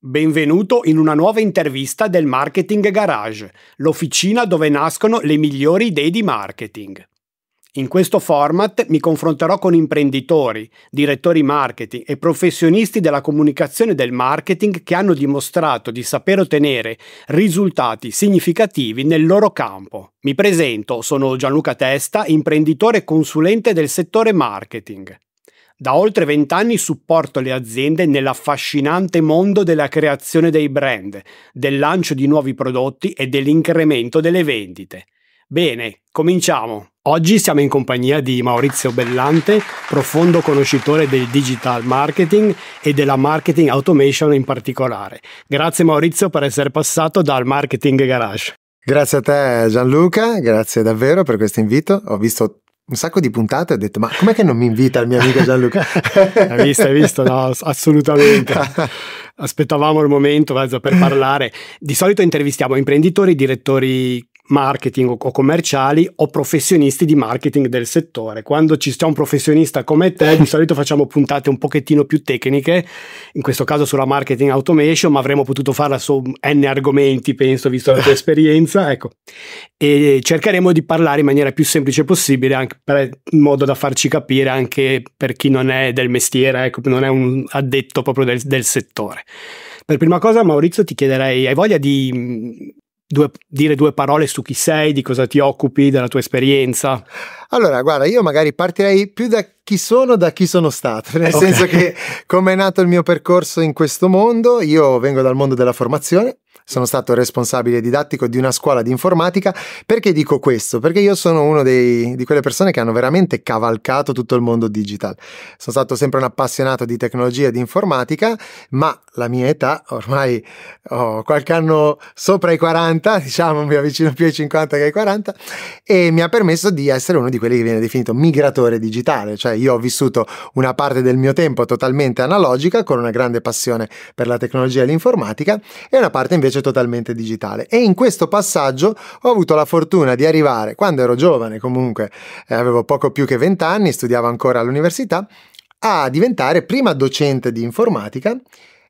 Benvenuto in una nuova intervista del Marketing Garage, l'officina dove nascono le migliori idee di marketing. In questo format mi confronterò con imprenditori, direttori marketing e professionisti della comunicazione del marketing che hanno dimostrato di saper ottenere risultati significativi nel loro campo. Mi presento, sono Gianluca Testa, imprenditore e consulente del settore marketing. Da oltre vent'anni supporto le aziende nell'affascinante mondo della creazione dei brand, del lancio di nuovi prodotti e dell'incremento delle vendite. Bene, cominciamo. Oggi siamo in compagnia di Maurizio Bellante, profondo conoscitore del digital marketing e della marketing automation in particolare. Grazie Maurizio per essere passato dal Marketing Garage. Grazie a te Gianluca, grazie davvero per questo invito. Ho visto un sacco di puntate ho detto ma com'è che non mi invita il mio amico Gianluca? hai visto, hai visto? No, assolutamente. Aspettavamo il momento per parlare. Di solito intervistiamo imprenditori, direttori marketing o commerciali o professionisti di marketing del settore. Quando ci sta un professionista come te, di solito facciamo puntate un pochettino più tecniche, in questo caso sulla marketing automation, ma avremmo potuto farla su N argomenti, penso, visto la tua esperienza, ecco. E cercheremo di parlare in maniera più semplice possibile, anche per, in modo da farci capire anche per chi non è del mestiere, ecco, non è un addetto proprio del, del settore. Per prima cosa, Maurizio, ti chiederei, hai voglia di due, dire due parole su chi sei, di cosa ti occupi, della tua esperienza? Allora, guarda, io magari partirei più da chi sono, da chi sono stato, nel okay. senso che come è nato il mio percorso in questo mondo, io vengo dal mondo della formazione, sono stato responsabile didattico di una scuola di informatica. Perché dico questo? Perché io sono uno dei, di quelle persone che hanno veramente cavalcato tutto il mondo digital. Sono stato sempre un appassionato di tecnologia e di informatica, ma la mia età, ormai ho qualche anno sopra i 40, diciamo mi avvicino più ai 50 che ai 40, e mi ha permesso di essere uno di quelli che viene definito migratore digitale, cioè io ho vissuto una parte del mio tempo totalmente analogica con una grande passione per la tecnologia e l'informatica e una parte invece invece totalmente digitale. E in questo passaggio ho avuto la fortuna di arrivare, quando ero giovane comunque, eh, avevo poco più che 20 anni, studiavo ancora all'università, a diventare prima docente di informatica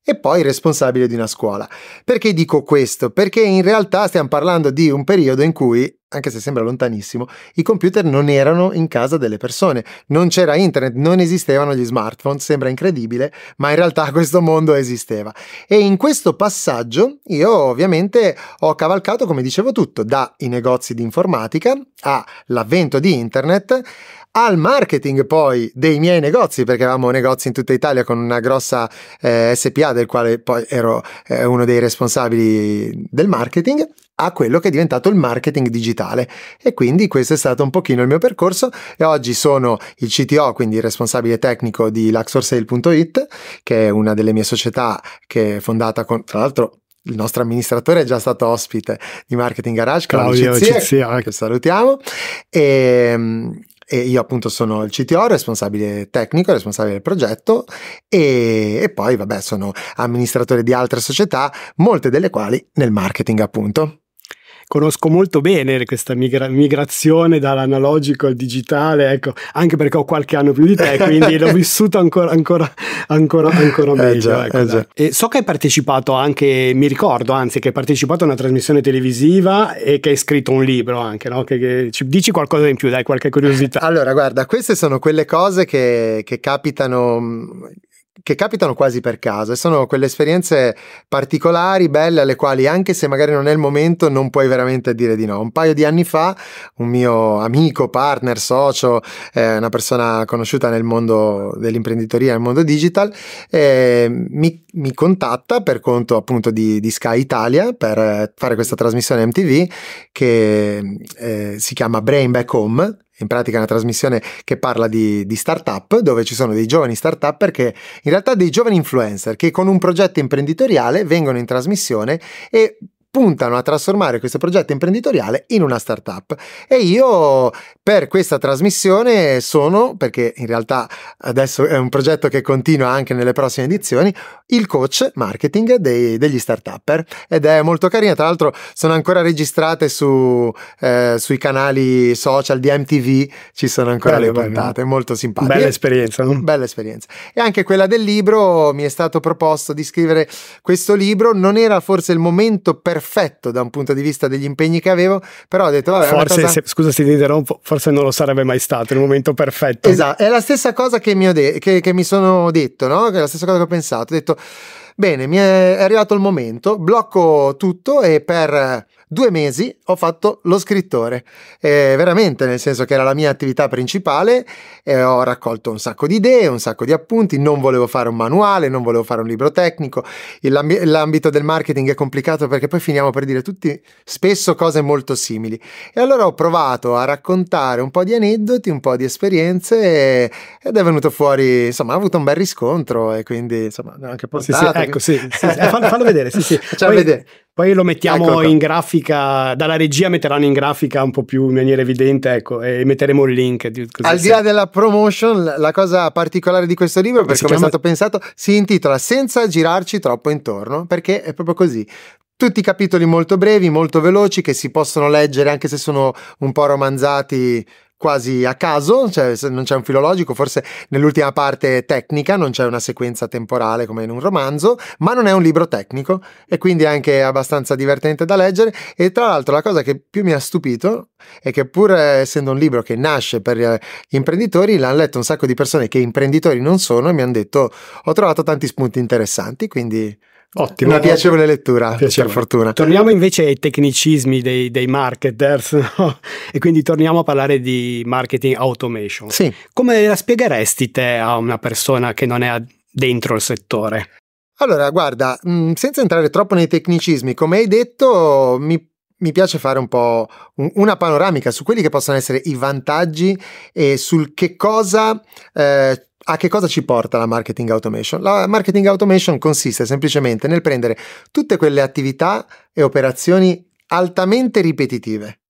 e poi responsabile di una scuola. Perché dico questo? Perché in realtà stiamo parlando di un periodo in cui anche se sembra lontanissimo, i computer non erano in casa delle persone, non c'era internet, non esistevano gli smartphone, sembra incredibile, ma in realtà questo mondo esisteva. E in questo passaggio io ovviamente ho cavalcato, come dicevo, tutto, dai negozi di informatica all'avvento di internet, al marketing poi dei miei negozi, perché avevamo negozi in tutta Italia con una grossa eh, SPA del quale poi ero eh, uno dei responsabili del marketing, a quello che è diventato il marketing digitale. E quindi questo è stato un pochino il mio percorso. E oggi sono il CTO, quindi il responsabile tecnico di Luxorsale.it che è una delle mie società che è fondata con, tra l'altro il nostro amministratore è già stato ospite di Marketing Garage, Claudio Cizia, che salutiamo. E, ehm, e io appunto sono il CTO, responsabile tecnico, responsabile del progetto e, e poi vabbè sono amministratore di altre società, molte delle quali nel marketing appunto conosco molto bene questa migra- migrazione dall'analogico al digitale, ecco, anche perché ho qualche anno più di te, quindi l'ho vissuto ancora, ancora, ancora, ancora meglio. Eh già, ecco, eh e so che hai partecipato anche, mi ricordo anzi, che hai partecipato a una trasmissione televisiva e che hai scritto un libro anche, no? Che, che ci dici qualcosa in più, dai, qualche curiosità. Allora, guarda, queste sono quelle cose che, che capitano che capitano quasi per caso e sono quelle esperienze particolari, belle, alle quali anche se magari non è il momento non puoi veramente dire di no. Un paio di anni fa un mio amico, partner, socio, eh, una persona conosciuta nel mondo dell'imprenditoria, nel mondo digital, eh, mi, mi, contatta per conto appunto di, di Sky Italia per fare questa trasmissione MTV che eh, si chiama Brain Back Home in pratica è una trasmissione che parla di, di startup, dove ci sono dei giovani startup perché in realtà dei giovani influencer che con un progetto imprenditoriale vengono in trasmissione e puntano a trasformare questo progetto imprenditoriale in una startup. E io per questa trasmissione sono, perché in realtà adesso è un progetto che continua anche nelle prossime edizioni, il coach marketing dei, degli startupper ed è molto carina. Tra l'altro sono ancora registrate su, eh, sui canali social di MTV, ci sono ancora bello, le puntate, molto simpatiche. Bella esperienza. No? Bella esperienza. E anche quella del libro mi è stato proposto di scrivere questo libro, non era forse il momento perfetto da un punto di vista degli impegni che avevo, però ho detto vabbè, forse, cosa... se, scusa se ti interrompo, forse non lo sarebbe mai stato il momento perfetto. Esatto, è la stessa cosa che mi, de- che, che mi sono detto, no? È la stessa cosa che ho pensato. Ho detto bene, mi è arrivato il momento, blocco tutto e per due mesi ho fatto lo scrittore, eh, veramente nel senso che era la mia attività principale e ho raccolto un sacco di idee, un sacco di appunti, non volevo fare un manuale, non volevo fare un libro tecnico, L'ambi- l'ambito del marketing è complicato perché poi finiamo per dire tutti spesso cose molto simili e allora ho provato a raccontare un po' di aneddoti, un po' di esperienze e, ed è venuto fuori, insomma ha avuto un bel riscontro e quindi insomma anche portato. Sì, sì, ecco, sì, sì, sì. Eh, fallo, fallo, vedere, sì, sì. Facciamo poi, vedere. Poi lo mettiamo ecco in grafica, dalla regia metteranno in grafica un po' più in maniera evidente, ecco, e metteremo il link. Al di là della promotion, la cosa particolare di questo libro, per come chiama... è stato pensato, si intitola Senza girarci troppo intorno, perché è proprio così. Tutti capitoli molto brevi, molto veloci, che si possono leggere anche se sono un po' romanzati quasi a caso, cioè non c'è un filologico, forse nell'ultima parte tecnica, non c'è una sequenza temporale come in un romanzo, ma non è un libro tecnico e quindi è anche abbastanza divertente da leggere. E tra l'altro la cosa che più mi ha stupito è che pur essendo un libro che nasce per gli imprenditori, l'hanno letto un sacco di persone che imprenditori non sono e mi hanno detto ho trovato tanti spunti interessanti, quindi Ottimo. Una piacevole lettura, piacevole. per fortuna. Torniamo invece ai tecnicismi dei, dei marketers no? e quindi torniamo a parlare di marketing automation. Sì. Come la spiegheresti te a una persona che non è dentro il settore? Allora, guarda, mm, senza entrare troppo nei tecnicismi, come hai detto, mi mi piace fare un po' una panoramica su quelli che possono essere i vantaggi e sul che cosa eh, a che cosa ci porta la marketing automation? La marketing automation consiste semplicemente nel prendere tutte quelle attività e operazioni altamente ripetitive,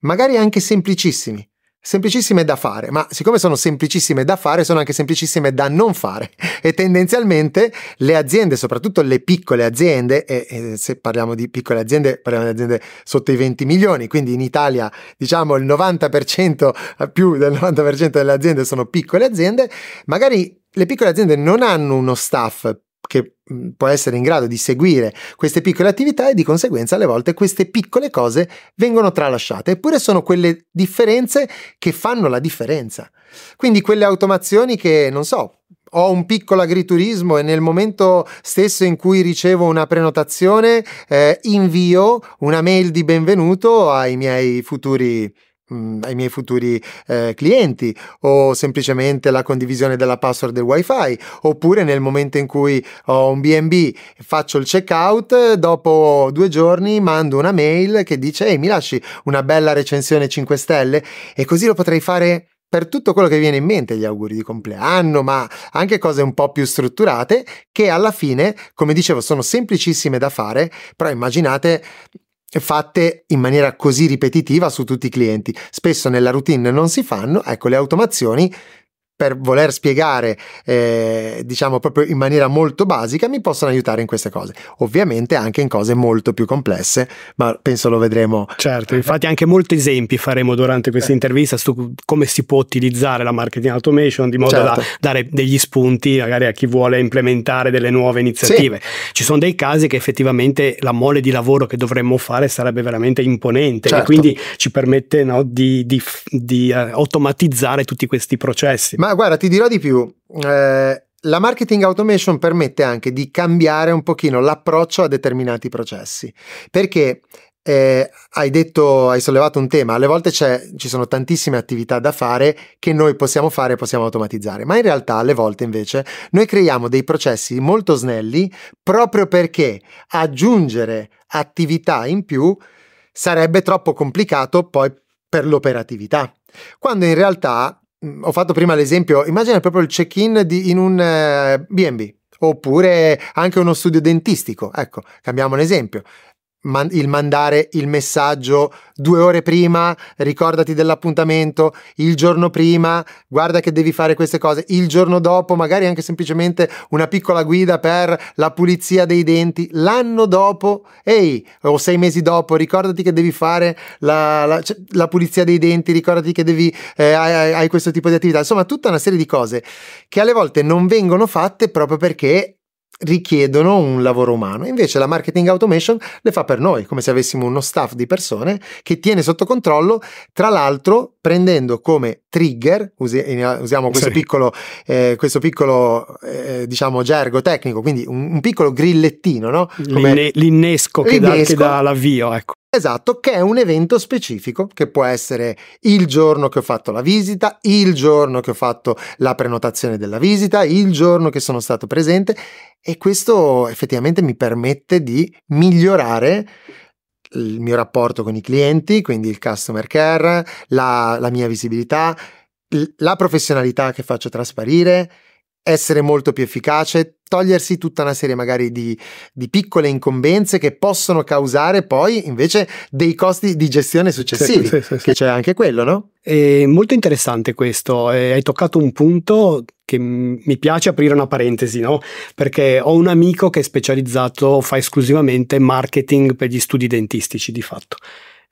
magari anche semplicissimi, semplicissime da fare, ma siccome sono semplicissime da fare, sono anche semplicissime da non fare. E tendenzialmente le aziende, soprattutto le piccole aziende, e, e, se parliamo di piccole aziende, parliamo di aziende sotto i 20 milioni, quindi in Italia diciamo il 90%, più del 90% delle aziende sono piccole aziende, magari le piccole aziende non hanno uno staff che mm, può essere in grado di seguire queste piccole attività e di conseguenza alle volte queste piccole cose vengono tralasciate, eppure sono quelle differenze che fanno la differenza. Quindi quelle automazioni che, non so, ho un piccolo agriturismo e nel momento stesso in cui ricevo una prenotazione eh, invio una mail di benvenuto ai miei futuri Mm, ai miei futuri eh, clienti o semplicemente la condivisione della password del wifi oppure nel momento in cui ho un BNB faccio il checkout dopo due giorni mando una mail che dice ehi mi lasci una bella recensione 5 stelle? E così lo potrei fare per tutto quello che viene in mente, gli auguri di compleanno, ma anche cose un po' più strutturate che alla fine, come dicevo, sono semplicissime da fare, però immaginate fatte in maniera così ripetitiva su tutti i clienti. Spesso nella routine non si fanno, ecco le automazioni per voler spiegare, eh, diciamo proprio in maniera molto basica, mi possono aiutare in queste cose. Ovviamente anche in cose molto più complesse, ma penso lo vedremo. Certo, infatti anche molti esempi faremo durante questa eh. intervista su come si può utilizzare la marketing automation di modo certo. da dare degli spunti magari a chi vuole implementare delle nuove iniziative. Sì. Ci sono dei casi che effettivamente la mole di lavoro che dovremmo fare sarebbe veramente imponente certo. e quindi ci permette no, di, di, di uh, automatizzare tutti questi processi. Ma ma guarda, ti dirò di più. Eh, la marketing automation permette anche di cambiare un pochino l'approccio a determinati processi. Perché eh, hai detto, hai sollevato un tema, alle volte ci sono tantissime attività da fare che noi possiamo fare e possiamo automatizzare, ma in realtà alle volte invece noi creiamo dei processi molto snelli proprio perché aggiungere attività in più sarebbe troppo complicato poi per l'operatività. Quando in realtà ho fatto prima l'esempio, immagina proprio il check-in in un B&B oppure anche uno studio dentistico. Ecco, cambiamo un esempio. Man- il mandare il messaggio due ore prima, ricordati dell'appuntamento, il giorno prima, guarda che devi fare queste cose, il giorno dopo, magari anche semplicemente una piccola guida per la pulizia dei denti, l'anno dopo, ehi, o sei mesi dopo, ricordati che devi fare la, la, la pulizia dei denti, ricordati che devi, eh, hai, hai questo tipo di attività, insomma tutta una serie di cose che alle volte non vengono fatte proprio perché richiedono un lavoro umano. Invece la marketing automation le fa per noi, come se avessimo uno staff di persone che tiene sotto controllo, tra l'altro prendendo come trigger, usi, usiamo questo sì. piccolo, eh, questo piccolo eh, diciamo gergo tecnico, quindi un, un piccolo grillettino, no? Come, L'inne- l'innesco, che, l'innesco dà, che dà l'avvio, ecco. Esatto, che è un evento specifico che può essere il giorno che ho fatto la visita, il giorno che ho fatto la prenotazione della visita, il giorno che sono stato presente e questo effettivamente mi permette di migliorare il mio rapporto con i clienti, quindi il customer care, la, la mia visibilità, la professionalità che faccio trasparire essere molto più efficace, togliersi tutta una serie magari di, di, piccole incombenze che possono causare poi invece dei costi di gestione successivi, sì, sì, sì, che c'è anche quello, no? È molto interessante questo, hai toccato un punto che mi piace aprire una parentesi, no? Perché ho un amico che è specializzato, fa esclusivamente marketing per gli studi dentistici di fatto.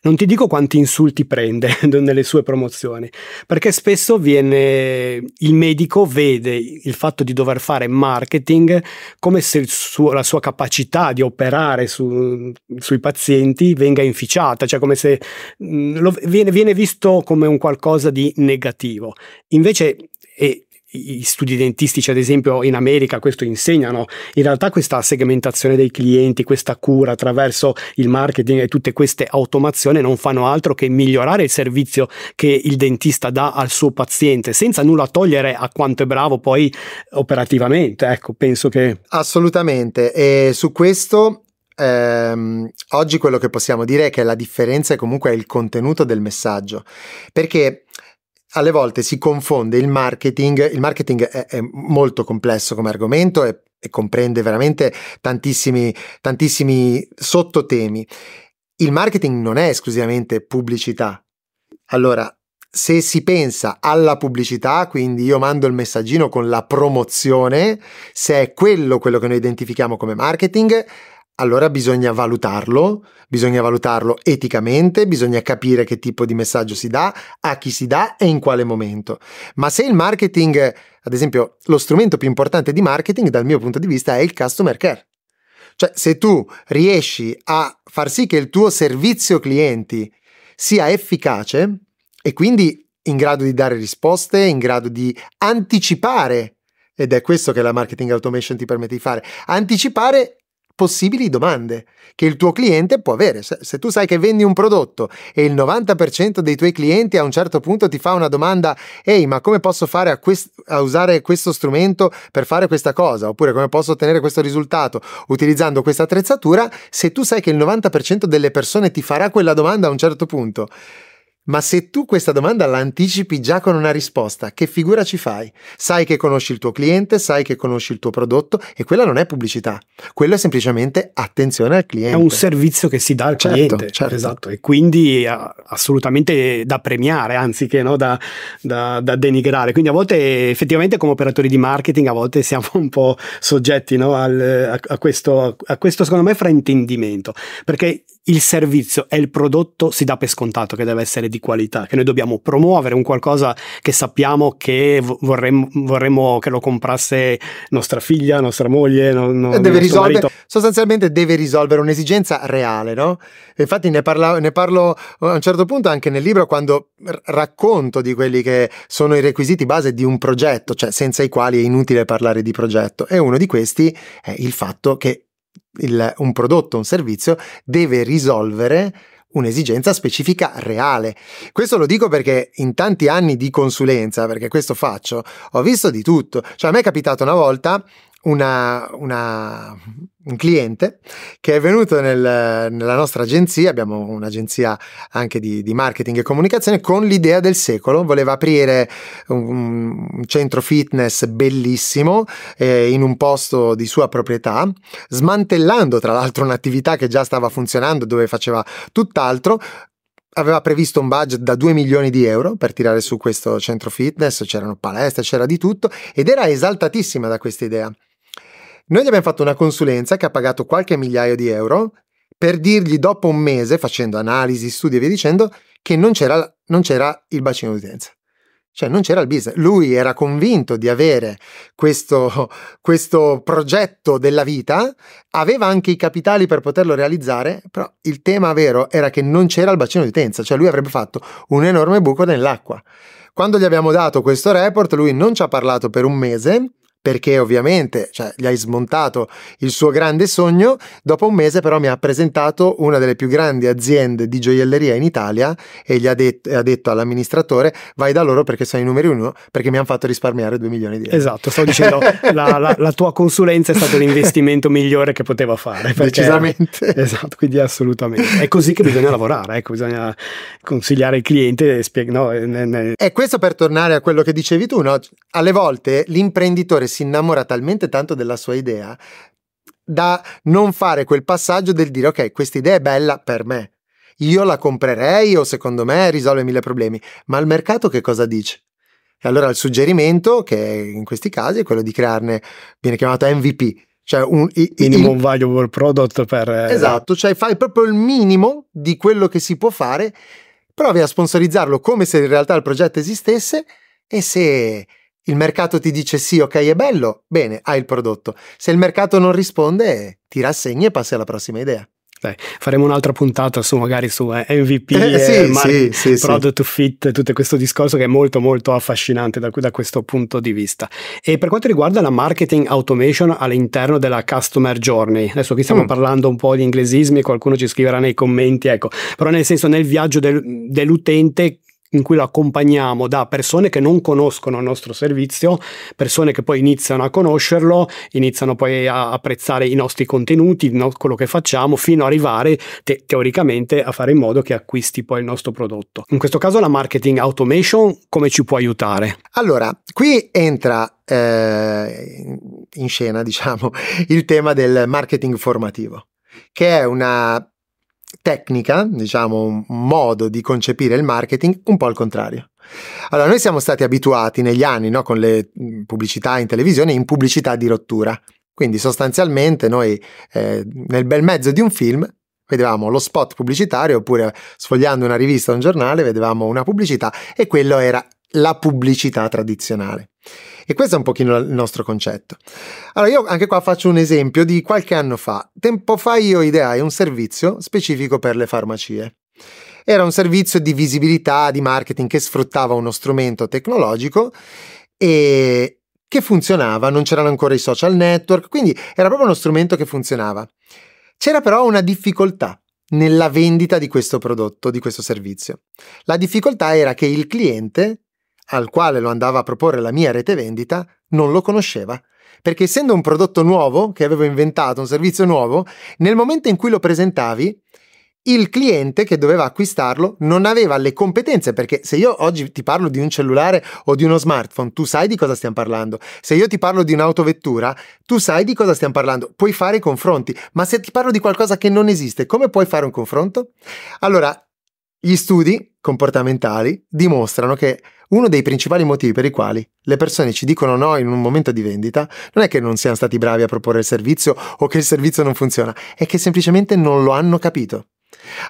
Non ti dico quanti insulti prende nelle sue promozioni, perché spesso viene il medico vede il fatto di dover fare marketing come se suo, la sua capacità di operare su, sui pazienti venga inficiata, cioè come se mh, lo, viene, viene, visto come un qualcosa di negativo. Invece e gli studi dentistici, ad esempio, in America questo insegnano. In realtà questa segmentazione dei clienti, questa cura attraverso il marketing e tutte queste automazioni non fanno altro che migliorare il servizio che il dentista dà al suo paziente, senza nulla togliere a quanto è bravo poi operativamente. Ecco, penso che... Assolutamente. E su questo ehm, oggi quello che possiamo dire è che la differenza è comunque il contenuto del messaggio. Perché alle volte si confonde il marketing, il marketing è, è molto complesso come argomento e, e comprende veramente tantissimi, tantissimi sottotemi. Il marketing non è esclusivamente pubblicità. Allora, se si pensa alla pubblicità, quindi io mando il messaggino con la promozione, se è quello quello che noi identifichiamo come marketing, allora bisogna valutarlo, bisogna valutarlo eticamente, bisogna capire che tipo di messaggio si dà, a chi si dà e in quale momento. Ma se il marketing, ad esempio, lo strumento più importante di marketing dal mio punto di vista è il customer care. Cioè, se tu riesci a far sì che il tuo servizio clienti sia efficace e quindi in grado di dare risposte, in grado di anticipare, ed è questo che la marketing automation ti permette di fare, anticipare possibili domande che il tuo cliente può avere. Se, tu sai che vendi un prodotto e il 90% dei tuoi clienti a un certo punto ti fa una domanda, ehi, ma come posso fare a, quest- a usare questo strumento per fare questa cosa? Oppure come posso ottenere questo risultato utilizzando questa attrezzatura? Se tu sai che il 90% delle persone ti farà quella domanda a un certo punto, ma se tu questa domanda la anticipi già con una risposta, che figura ci fai? Sai che conosci il tuo cliente, sai che conosci il tuo prodotto e quella non è pubblicità, quello è semplicemente attenzione al cliente. È un servizio che si dà al certo, cliente, certo. esatto, e quindi assolutamente da premiare, anziché no, da, da, da, denigrare. Quindi a volte effettivamente come operatori di marketing a volte siamo un po' soggetti no, al, a, a, questo, a questo, secondo me, fraintendimento, perché il servizio e il prodotto si dà per scontato che deve essere di qualità, che noi dobbiamo promuovere un qualcosa che sappiamo che vorremmo, vorremmo che lo comprasse nostra figlia, nostra moglie, no, no, deve risolvere, sostanzialmente deve risolvere un'esigenza reale, no? Infatti ne, parla, ne parlo a un certo punto anche nel libro quando racconto di quelli che sono i requisiti base di un progetto, cioè senza i quali è inutile parlare di progetto. E uno di questi è il fatto che il, un prodotto, un servizio deve risolvere un'esigenza specifica reale. Questo lo dico perché in tanti anni di consulenza, perché questo faccio, ho visto di tutto. Cioè a me è capitato una volta una, una, un cliente che è venuto nel, nella nostra agenzia, abbiamo un'agenzia anche di, di, marketing e comunicazione, con l'idea del secolo, voleva aprire un, un centro fitness bellissimo eh, in un posto di sua proprietà, smantellando tra l'altro un'attività che già stava funzionando dove faceva tutt'altro, aveva previsto un budget da 2 milioni di euro per tirare su questo centro fitness, c'erano palestre, c'era di tutto ed era esaltatissima da questa idea. Noi gli abbiamo fatto una consulenza che ha pagato qualche migliaio di euro per dirgli dopo un mese, facendo analisi, studi e via dicendo, che non c'era, non c'era il bacino d'utenza. Cioè non c'era il business. Lui era convinto di avere questo, questo, progetto della vita, aveva anche i capitali per poterlo realizzare, però il tema vero era che non c'era il bacino di utenza, cioè lui avrebbe fatto un enorme buco nell'acqua. Quando gli abbiamo dato questo report, lui non ci ha parlato per un mese, perché ovviamente cioè, gli hai smontato il suo grande sogno. Dopo un mese però mi ha presentato una delle più grandi aziende di gioielleria in Italia e gli ha, det- ha detto all'amministratore vai da loro perché sono i numeri uno perché mi hanno fatto risparmiare 2 milioni di euro. Esatto, stavo dicendo la, la, la, tua consulenza è stato l'investimento migliore che poteva fare. Decisamente. Esatto, quindi assolutamente. È così che bisogna lavorare, ecco, bisogna consigliare il cliente e spiegare. No, E questo per tornare a quello che dicevi tu, no? alle volte l'imprenditore si innamora talmente tanto della sua idea da non fare quel passaggio del dire ok, questa idea è bella per me. Io la comprerei o secondo me risolve mille problemi, ma il mercato che cosa dice? E allora il suggerimento, che in questi casi è quello di crearne, viene chiamato MVP, cioè un i, minimum il, valuable product per... Eh, esatto, cioè fai proprio il minimo di quello che si può fare, provi a sponsorizzarlo come se in realtà il progetto esistesse e se il mercato ti dice sì, ok, è bello, bene, hai il prodotto. Se il mercato non risponde, ti rassegni e passi alla prossima idea. Dai, faremo un'altra puntata su magari su eh, MVP, eh, sì, eh, sì, sì, product fit, tutto questo discorso che è molto molto affascinante da, da, questo punto di vista. E per quanto riguarda la marketing automation all'interno della customer journey, adesso qui stiamo mm. parlando un po' di inglesismi, qualcuno ci scriverà nei commenti, ecco, però nel senso nel viaggio del, dell'utente in cui lo accompagniamo da persone che non conoscono il nostro servizio, persone che poi iniziano a conoscerlo, iniziano poi a apprezzare i nostri contenuti, no, quello che facciamo, fino ad arrivare te- teoricamente a fare in modo che acquisti poi il nostro prodotto. In questo caso la marketing automation come ci può aiutare? Allora, qui entra eh, in scena, diciamo, il tema del marketing formativo, che è una tecnica, diciamo un modo di concepire il marketing un po' al contrario. Allora, noi siamo stati abituati negli anni, no, con le pubblicità in televisione, in pubblicità di rottura. Quindi sostanzialmente noi eh, nel bel mezzo di un film vedevamo lo spot pubblicitario oppure sfogliando una rivista o un giornale vedevamo una pubblicità e quello era la pubblicità tradizionale. E questo è un pochino il nostro concetto. Allora io anche qua faccio un esempio di qualche anno fa. Tempo fa io ideai un servizio specifico per le farmacie. Era un servizio di visibilità, di marketing che sfruttava uno strumento tecnologico e che funzionava, non c'erano ancora i social network, quindi era proprio uno strumento che funzionava. C'era però una difficoltà nella vendita di questo prodotto, di questo servizio. La difficoltà era che il cliente al quale lo andava a proporre la mia rete vendita, non lo conosceva. Perché essendo un prodotto nuovo, che avevo inventato, un servizio nuovo, nel momento in cui lo presentavi, il cliente che doveva acquistarlo non aveva le competenze perché se io oggi ti parlo di un cellulare o di uno smartphone, tu sai di cosa stiamo parlando. Se io ti parlo di un'autovettura, tu sai di cosa stiamo parlando. Puoi fare i confronti, ma se ti parlo di qualcosa che non esiste, come puoi fare un confronto? Allora, gli studi comportamentali dimostrano che uno dei principali motivi per i quali le persone ci dicono no in un momento di vendita non è che non siano stati bravi a proporre il servizio o che il servizio non funziona, è che semplicemente non lo hanno capito.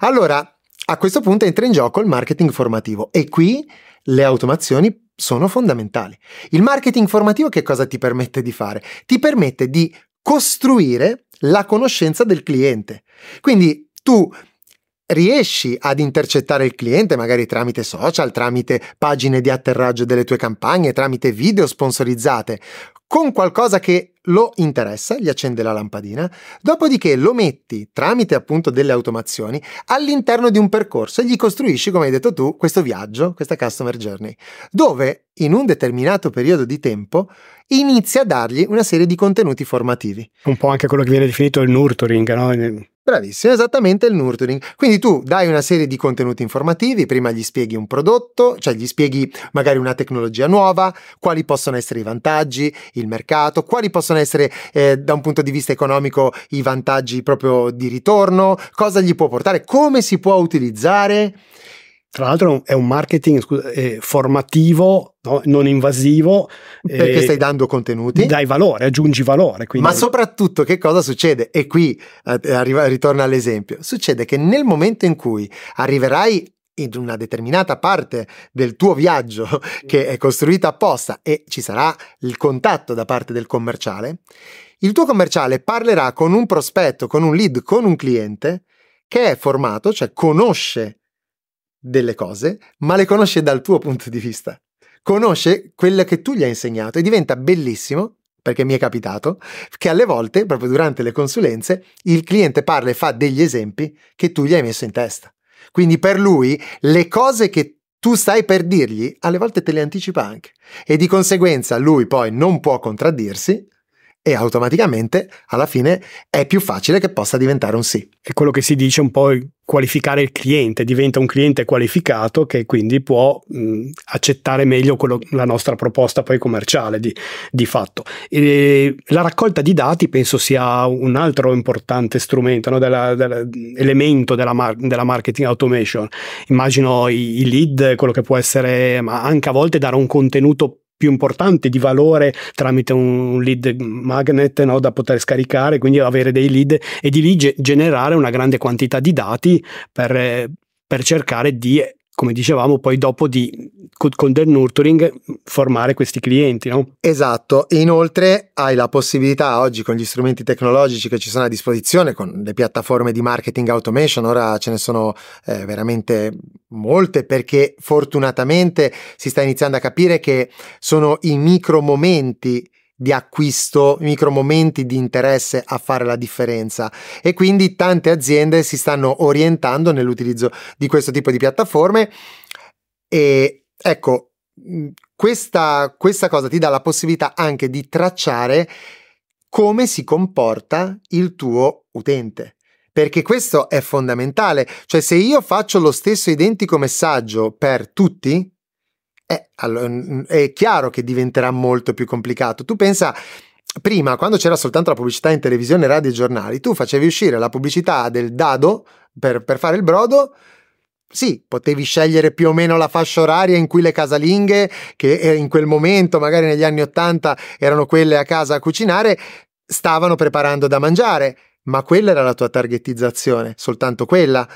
Allora, a questo punto entra in gioco il marketing formativo e qui le automazioni sono fondamentali. Il marketing formativo che cosa ti permette di fare? Ti permette di costruire la conoscenza del cliente. Quindi tu riesci ad intercettare il cliente magari tramite social, tramite pagine di atterraggio delle tue campagne, tramite video sponsorizzate, con qualcosa che lo interessa, gli accende la lampadina, dopodiché lo metti tramite appunto delle automazioni all'interno di un percorso e gli costruisci, come hai detto tu, questo viaggio, questa customer journey, dove in un determinato periodo di tempo inizia a dargli una serie di contenuti formativi. Un po' anche quello che viene definito il nurturing, no? Bravissimo, esattamente il nurturing. Quindi tu dai una serie di contenuti informativi, prima gli spieghi un prodotto, cioè gli spieghi magari una tecnologia nuova, quali possono essere i vantaggi, il mercato, quali possono essere eh, da un punto di vista economico i vantaggi proprio di ritorno, cosa gli può portare, come si può utilizzare. Tra l'altro è un marketing scusa, eh, formativo, no? non invasivo. Perché eh, stai dando contenuti. Dai valore, aggiungi valore. Quindi... Ma soprattutto che cosa succede? E qui eh, arriva, ritorna all'esempio. Succede che nel momento in cui arriverai in una determinata parte del tuo viaggio che è costruita apposta e ci sarà il contatto da parte del commerciale, il tuo commerciale parlerà con un prospetto, con un lead, con un cliente che è formato, cioè conosce delle cose, ma le conosce dal tuo punto di vista. Conosce quello che tu gli hai insegnato e diventa bellissimo perché mi è capitato, che alle volte, proprio durante le consulenze, il cliente parla e fa degli esempi che tu gli hai messo in testa. Quindi per lui le cose che tu stai per dirgli, alle volte te le anticipa anche. E di conseguenza lui poi non può contraddirsi e automaticamente alla fine è più facile che possa diventare un sì. È quello che si dice un po' qualificare il cliente, diventa un cliente qualificato che quindi può mh, accettare meglio quello, la nostra proposta poi commerciale di, di fatto. E la raccolta di dati penso sia un altro importante strumento, no? della, della, elemento della, mar- della, marketing automation. Immagino i, i lead, quello che può essere, ma anche a volte dare un contenuto più importante di valore tramite un lead magnet no, da poter scaricare, quindi avere dei lead e di lì ge- generare una grande quantità di dati per, per cercare di come dicevamo, poi dopo di con del nurturing formare questi clienti, no? Esatto, inoltre hai la possibilità oggi con gli strumenti tecnologici che ci sono a disposizione, con le piattaforme di marketing automation, ora ce ne sono eh, veramente molte perché fortunatamente si sta iniziando a capire che sono i micro momenti di acquisto, micro momenti di interesse a fare la differenza. E quindi tante aziende si stanno orientando nell'utilizzo di questo tipo di piattaforme. E ecco questa, questa cosa ti dà la possibilità anche di tracciare come si comporta il tuo utente. Perché questo è fondamentale. Cioè, se io faccio lo stesso identico messaggio per tutti, eh, è chiaro che diventerà molto più complicato. Tu pensa prima, quando c'era soltanto la pubblicità in televisione, radio e giornali, tu facevi uscire la pubblicità del dado per, per, fare il brodo. Sì, potevi scegliere più o meno la fascia oraria in cui le casalinghe, che in quel momento, magari negli anni Ottanta, erano quelle a casa a cucinare, stavano preparando da mangiare, ma quella era la tua targetizzazione, soltanto quella.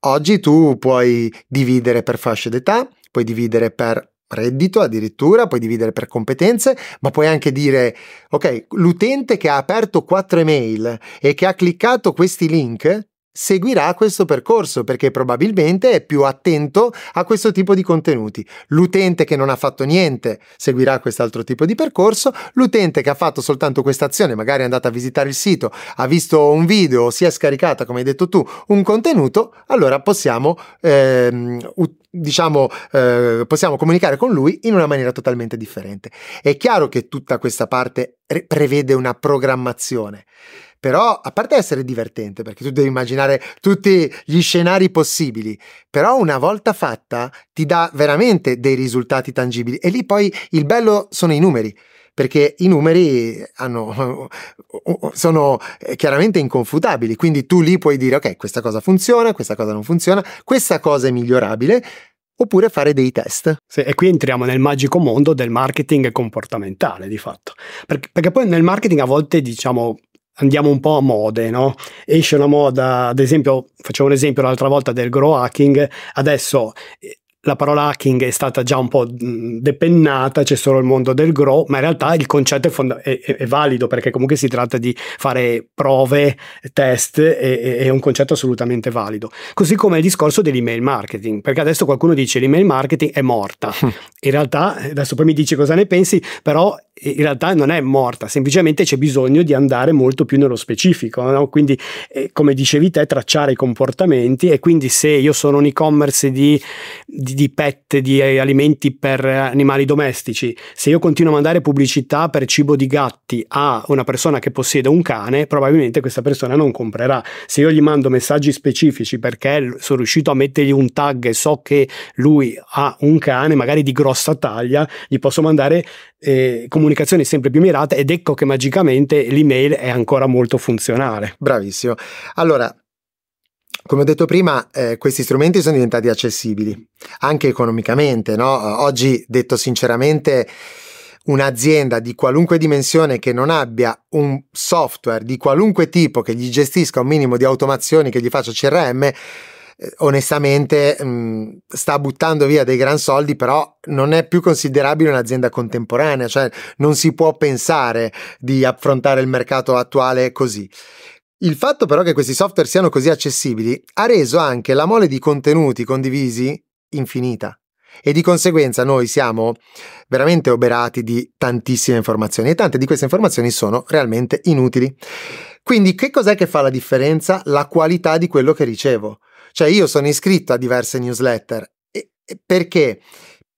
Oggi tu puoi dividere per fasce d'età, puoi dividere per reddito addirittura, puoi dividere per competenze, ma puoi anche dire, ok, l'utente che ha aperto quattro email e che ha cliccato questi link seguirà questo percorso perché probabilmente è più attento a questo tipo di contenuti. L'utente che non ha fatto niente seguirà quest'altro tipo di percorso, l'utente che ha fatto soltanto questa azione, magari è andato a visitare il sito, ha visto un video, si è scaricata, come hai detto tu, un contenuto, allora possiamo ehm, diciamo eh, possiamo comunicare con lui in una maniera totalmente differente. È chiaro che tutta questa parte re- prevede una programmazione però a parte essere divertente, perché tu devi immaginare tutti gli scenari possibili, però una volta fatta ti dà veramente dei risultati tangibili. E lì poi il bello sono i numeri perché i numeri hanno, sono chiaramente inconfutabili, quindi tu lì puoi dire ok, questa cosa funziona, questa cosa non funziona, questa cosa è migliorabile, oppure fare dei test. Sì, e qui entriamo nel magico mondo del marketing comportamentale di fatto, perché, perché poi nel marketing a volte diciamo andiamo un po' a mode, no? Esce una moda, ad esempio, facciamo un esempio l'altra volta del grow hacking, adesso eh, la parola hacking è stata già un po' depennata, c'è solo il mondo del grow, ma in realtà il concetto è, fonda- è, è valido perché comunque si tratta di fare prove, test, e, è un concetto assolutamente valido. Così come il discorso dell'email marketing, perché adesso qualcuno dice l'email marketing è morta. In realtà, adesso poi mi dici cosa ne pensi, però in realtà non è morta, semplicemente c'è bisogno di andare molto più nello specifico, no? quindi eh, come dicevi te tracciare i comportamenti e quindi se io sono un e-commerce di, di, di pet, di alimenti per animali domestici, se io continuo a mandare pubblicità per cibo di gatti a una persona che possiede un cane, probabilmente questa persona non comprerà. Se io gli mando messaggi specifici perché sono riuscito a mettergli un tag e so che lui ha un cane, magari di grossa taglia, gli posso mandare eh, comunicazioni sempre più mirate ed ecco che magicamente l'email è ancora molto funzionale. Bravissimo. Allora, come ho detto prima, eh, questi strumenti sono diventati accessibili, anche economicamente. No? Oggi, detto sinceramente, un'azienda di qualunque dimensione che non abbia un software di qualunque tipo che gli gestisca un minimo di automazioni, che gli faccia CRM, eh, onestamente mh, mm, sta buttando via dei gran soldi, però non è più considerabile un'azienda contemporanea, cioè non si può pensare di affrontare il mercato attuale così. Il fatto però che questi software siano così accessibili ha reso anche la mole di contenuti condivisi infinita e di conseguenza noi siamo veramente oberati di tantissime informazioni e tante di queste informazioni sono realmente inutili. Quindi che cos'è che fa la differenza? La qualità di quello che ricevo. Cioè io sono iscritto a diverse newsletter. E, e perché?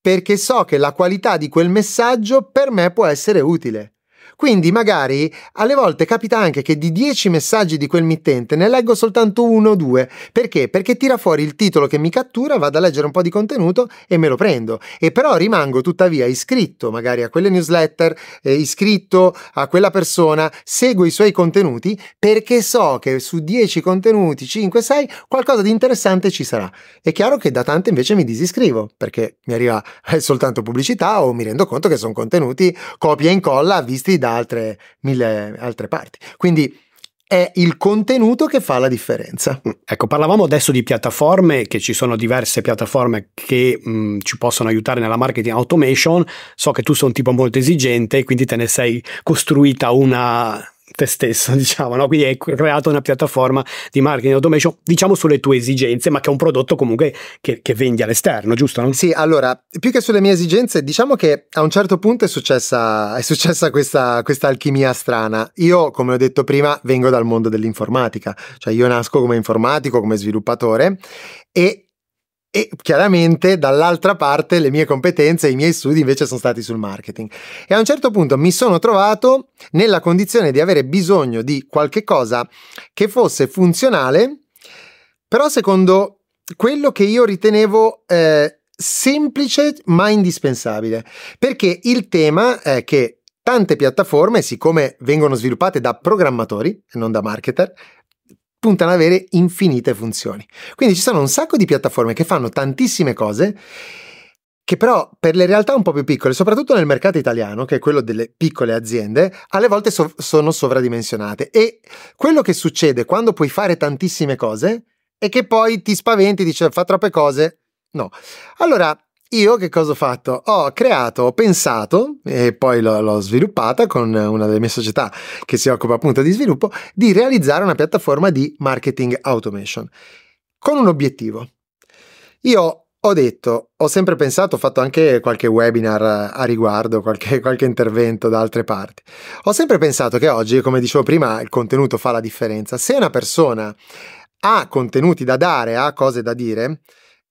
Perché so che la qualità di quel messaggio per me può essere utile. Quindi magari alle volte capita anche che di 10 messaggi di quel mittente ne leggo soltanto uno o due. Perché? Perché tira fuori il titolo che mi cattura, vado a leggere un po' di contenuto e me lo prendo. E però rimango tuttavia iscritto magari a quelle newsletter, eh, iscritto a quella persona, seguo i suoi contenuti perché so che su 10 contenuti, 5, 6, qualcosa di interessante ci sarà. È chiaro che da tante invece mi disiscrivo perché mi arriva soltanto pubblicità o mi rendo conto che sono contenuti copia e incolla visti da altre mille altre parti. Quindi è il contenuto che fa la differenza. Mm, ecco, parlavamo adesso di piattaforme, che ci sono diverse piattaforme che mh, mm, ci possono aiutare nella marketing automation. So che tu sei un tipo molto esigente, quindi te ne sei costruita una te stesso, diciamo, no? Quindi hai creato una piattaforma di marketing automation, diciamo sulle tue esigenze, ma che è un prodotto comunque che, che vendi all'esterno, giusto? No? Sì, allora, più che sulle mie esigenze, diciamo che a un certo punto è successa, è successa questa, questa alchimia strana. Io, come ho detto prima, vengo dal mondo dell'informatica, cioè io nasco come informatico, come sviluppatore e e chiaramente dall'altra parte le mie competenze e i miei studi invece sono stati sul marketing. E a un certo punto mi sono trovato nella condizione di avere bisogno di qualche cosa che fosse funzionale, però secondo quello che io ritenevo eh, semplice ma indispensabile. Perché il tema è che tante piattaforme, siccome vengono sviluppate da programmatori e non da marketer, puntano ad avere infinite funzioni. Quindi ci sono un sacco di piattaforme che fanno tantissime cose che però per le realtà un po' più piccole, soprattutto nel mercato italiano, che è quello delle piccole aziende, alle volte so- sono sovradimensionate. E quello che succede quando puoi fare tantissime cose è che poi ti spaventi, dici fa troppe cose. No. Allora, io che cosa ho fatto? Ho creato, ho pensato e poi l'ho, l'ho, sviluppata con una delle mie società che si occupa appunto di sviluppo di realizzare una piattaforma di marketing automation con un obiettivo. Io ho detto, ho sempre pensato, ho fatto anche qualche webinar a riguardo, qualche, qualche intervento da altre parti. Ho sempre pensato che oggi, come dicevo prima, il contenuto fa la differenza. Se una persona ha contenuti da dare, ha cose da dire,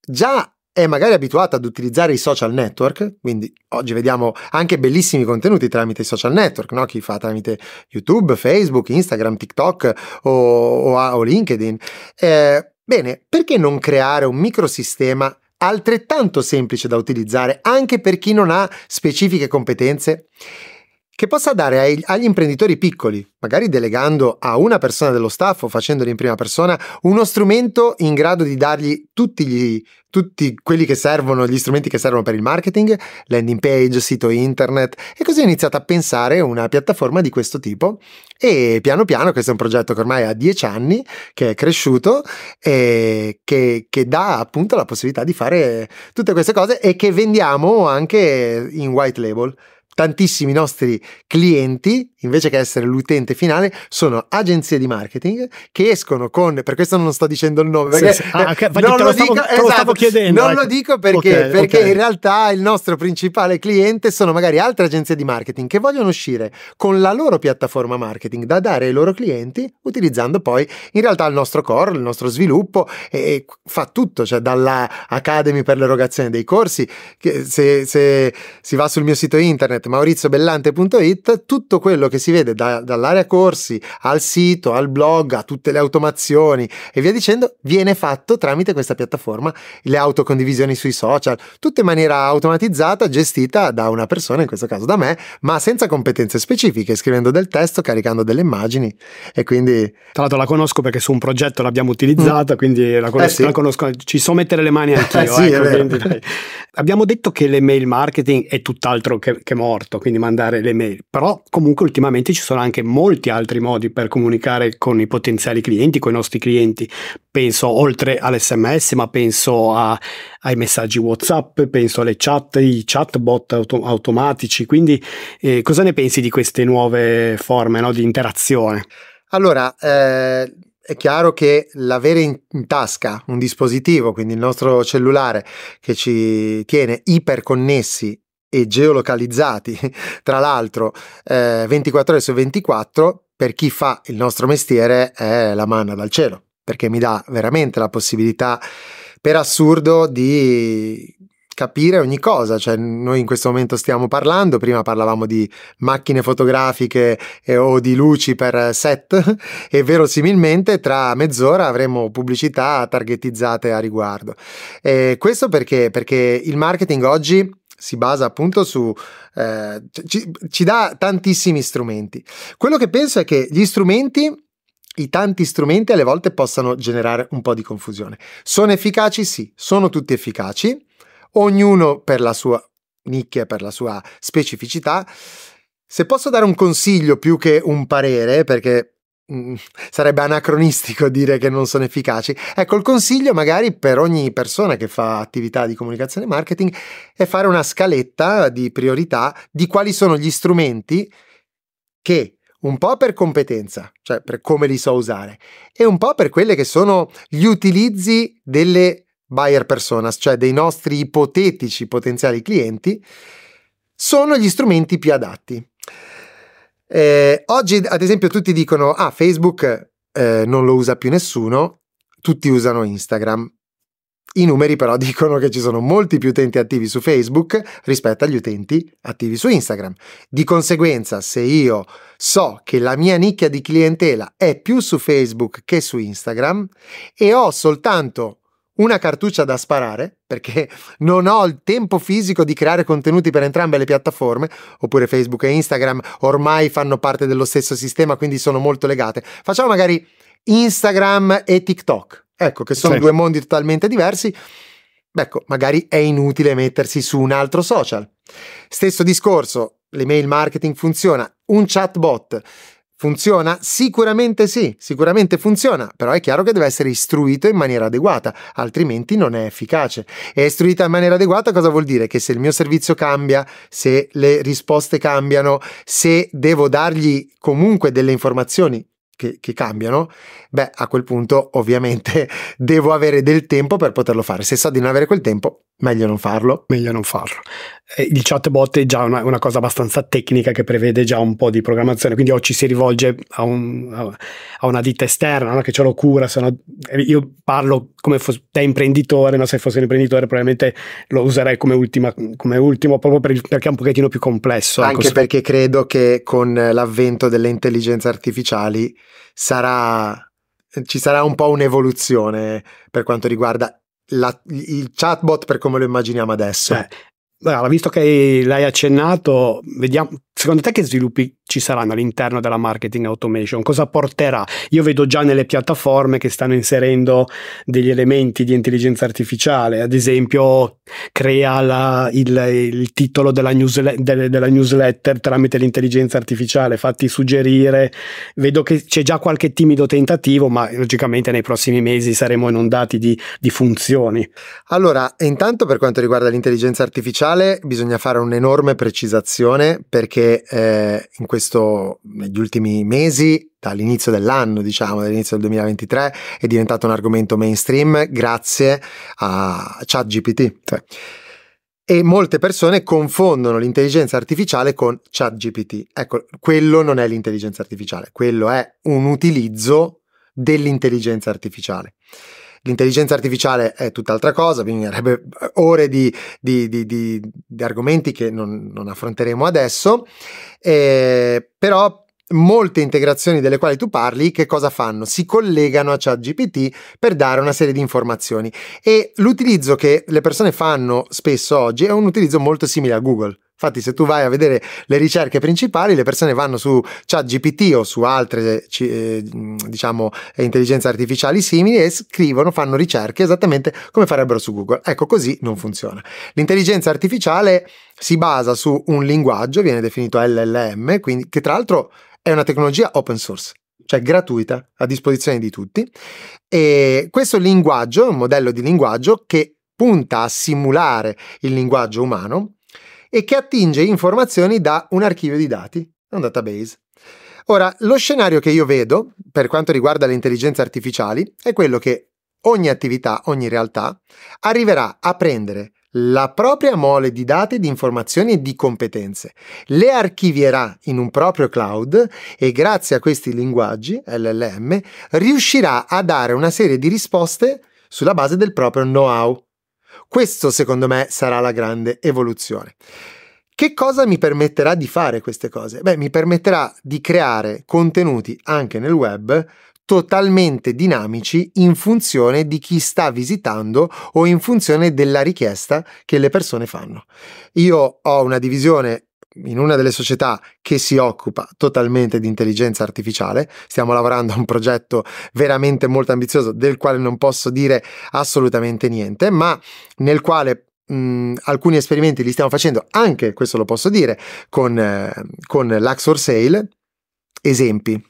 già è magari abituata ad utilizzare i social network, quindi oggi vediamo anche bellissimi contenuti tramite i social network, no? chi fa tramite YouTube, Facebook, Instagram, TikTok o, o, o LinkedIn. Eh, bene, perché non creare un microsistema altrettanto semplice da utilizzare anche per chi non ha specifiche competenze? Che possa dare ai, agli imprenditori piccoli, magari delegando a una persona dello staff o facendolo in prima persona, uno strumento in grado di dargli tutti, gli, tutti quelli che servono, gli strumenti che servono per il marketing, landing page, sito internet, e così ho iniziato a pensare una piattaforma di questo tipo. E piano piano questo è un progetto che ormai ha dieci anni, che è cresciuto e che, che dà appunto la possibilità di fare tutte queste cose e che vendiamo anche in white label tantissimi nostri clienti, invece che essere l'utente finale, sono agenzie di marketing che escono con, per questo non sto dicendo il nome, perché sì, sì. Ah, okay. non lo, stavo, dico, esatto, chiedendo. Non ecco. lo dico perché, okay, perché okay. in realtà il nostro principale cliente sono magari altre agenzie di marketing che vogliono uscire con la loro piattaforma marketing da dare ai loro clienti, utilizzando poi in realtà il nostro core, il nostro sviluppo e, e fa tutto, cioè dalla Academy per l'erogazione dei corsi, che se, se si va sul mio sito internet mauriziobellante.it tutto quello che si vede da, dall'area corsi al sito, al blog, a tutte le automazioni e via dicendo viene fatto tramite questa piattaforma, le autocondivisioni sui social, tutto in maniera automatizzata, gestita da una persona, in questo caso da me, ma senza competenze specifiche, scrivendo del testo, caricando delle immagini e quindi... Tra l'altro la conosco perché su un progetto l'abbiamo utilizzata, mm. quindi la conosco, eh sì. la conosco, ci so mettere le mani anch'io. Eh sì, ecco, quindi, abbiamo detto che l'email marketing è tutt'altro che, che morto quindi mandare le mail, però comunque ultimamente ci sono anche molti altri modi per comunicare con i potenziali clienti, con i nostri clienti. Penso oltre all'SMS, ma penso a, ai messaggi WhatsApp, penso alle chat, i chatbot auto- automatici. Quindi eh, cosa ne pensi di queste nuove forme no, di interazione? Allora, eh, è chiaro che l'avere in, tasca un dispositivo, quindi il nostro cellulare, che ci tiene iperconnessi e geolocalizzati, tra l'altro eh, 24 ore su 24, per chi fa il nostro mestiere è la manna dal cielo, perché mi dà veramente la possibilità, per assurdo, di capire ogni cosa, cioè noi in questo momento stiamo parlando, prima parlavamo di macchine fotografiche e, o di luci per set e verosimilmente tra mezz'ora avremo pubblicità targetizzate a riguardo. E questo perché? Perché il marketing oggi si basa appunto su... Eh, ci, ci dà tantissimi strumenti. Quello che penso è che gli strumenti i tanti strumenti alle volte possano generare un po' di confusione. Sono efficaci? Sì, sono tutti efficaci, ognuno per la sua nicchia, per la sua specificità. Se posso dare un consiglio più che un parere, perché sarebbe anacronistico dire che non sono efficaci. Ecco, il consiglio magari per ogni persona che fa attività di comunicazione e marketing è fare una scaletta di priorità di quali sono gli strumenti che un po' per competenza, cioè per come li so usare, e un po' per quelle che sono gli utilizzi delle buyer personas, cioè dei nostri ipotetici potenziali clienti, sono gli strumenti più adatti. Eh, oggi, ad esempio, tutti dicono: Ah, Facebook eh, non lo usa più nessuno, tutti usano Instagram. I numeri però dicono che ci sono molti più utenti attivi su Facebook rispetto agli utenti attivi su Instagram. Di conseguenza, se io so che la mia nicchia di clientela è più su Facebook che su Instagram e ho soltanto una cartuccia da sparare, perché non ho il tempo fisico di creare contenuti per entrambe le piattaforme, oppure Facebook e Instagram ormai fanno parte dello stesso sistema, quindi sono molto legate. Facciamo magari Instagram e TikTok, ecco, che sono sì. due mondi totalmente diversi. Ecco, magari è inutile mettersi su un altro social. Stesso discorso, l'email marketing funziona, un chatbot Funziona? Sicuramente sì, sicuramente funziona, però è chiaro che deve essere istruito in maniera adeguata, altrimenti non è efficace. E istruita in maniera adeguata cosa vuol dire? Che se il mio servizio cambia, se le risposte cambiano, se devo dargli comunque delle informazioni che, che, cambiano, beh, a quel punto ovviamente devo avere del tempo per poterlo fare. Se so di non avere quel tempo, meglio non farlo. Meglio non farlo. Eh, il chatbot è già una, una, cosa abbastanza tecnica che prevede già un po' di programmazione, quindi o ci si rivolge a, un, a una ditta esterna no? che ce lo cura, no, io parlo come fosse, da imprenditore, ma se fossi un imprenditore probabilmente lo userei come, ultima, come ultimo proprio per il, perché è un pochettino più complesso. Ecco, Anche ecco. perché credo che con l'avvento delle intelligenze artificiali sarà ci sarà un po' un'evoluzione per quanto riguarda la, il chatbot per come lo immaginiamo adesso. Cioè, Allora, visto che l'hai accennato, vediamo, secondo te che sviluppi ci saranno all'interno della marketing automation? Cosa porterà? Io vedo già nelle piattaforme che stanno inserendo degli elementi di intelligenza artificiale, ad esempio crea la, il, il, titolo della, newsle- de, della, newsletter tramite l'intelligenza artificiale, fatti suggerire, vedo che c'è già qualche timido tentativo, ma logicamente nei prossimi mesi saremo inondati di, di funzioni. Allora, intanto per quanto riguarda l'intelligenza artificiale, iniziale bisogna fare un'enorme precisazione perché eh, in questo, negli ultimi mesi, dall'inizio dell'anno, diciamo, dall'inizio del 2023, è diventato un argomento mainstream grazie a ChatGPT. Cioè, e molte persone confondono l'intelligenza artificiale con ChatGPT. Ecco, quello non è l'intelligenza artificiale, quello è un utilizzo dell'intelligenza artificiale. L'intelligenza artificiale è tutt'altra cosa, bisognerebbe ore di, di, di, di argomenti che non, non affronteremo adesso, eh, però molte integrazioni delle quali tu parli, che cosa fanno? Si collegano a ChatGPT per dare una serie di informazioni e l'utilizzo che le persone fanno spesso oggi è un utilizzo molto simile a Google. Infatti, se tu vai a vedere le ricerche principali, le persone vanno su ChatGPT o su altre, eh, diciamo, intelligenze artificiali simili e scrivono, fanno ricerche esattamente come farebbero su Google. Ecco, così non funziona. L'intelligenza artificiale si basa su un linguaggio, viene definito LLM, quindi, che tra l'altro è una tecnologia open source cioè gratuita, a disposizione di tutti. E questo linguaggio un modello di linguaggio che punta a simulare il linguaggio umano e che attinge informazioni da un archivio di dati, un database. Ora, lo scenario che io vedo per quanto riguarda le intelligenze artificiali è quello che ogni attività, ogni realtà arriverà a prendere la propria mole di dati, di informazioni e di competenze, le archivierà in un proprio cloud e grazie a questi linguaggi LLM riuscirà a dare una serie di risposte sulla base del proprio know-how. Questo secondo me sarà la grande evoluzione. Che cosa mi permetterà di fare queste cose? Beh, mi permetterà di creare contenuti anche nel web totalmente dinamici in funzione di chi sta visitando o in funzione della richiesta che le persone fanno. Io ho una divisione in una delle società che si occupa totalmente di intelligenza artificiale. Stiamo lavorando a un progetto veramente molto ambizioso del quale non posso dire assolutamente niente, ma nel quale mh, alcuni esperimenti li stiamo facendo, anche questo lo posso dire, con, eh, con l'Axor Sale. Esempi.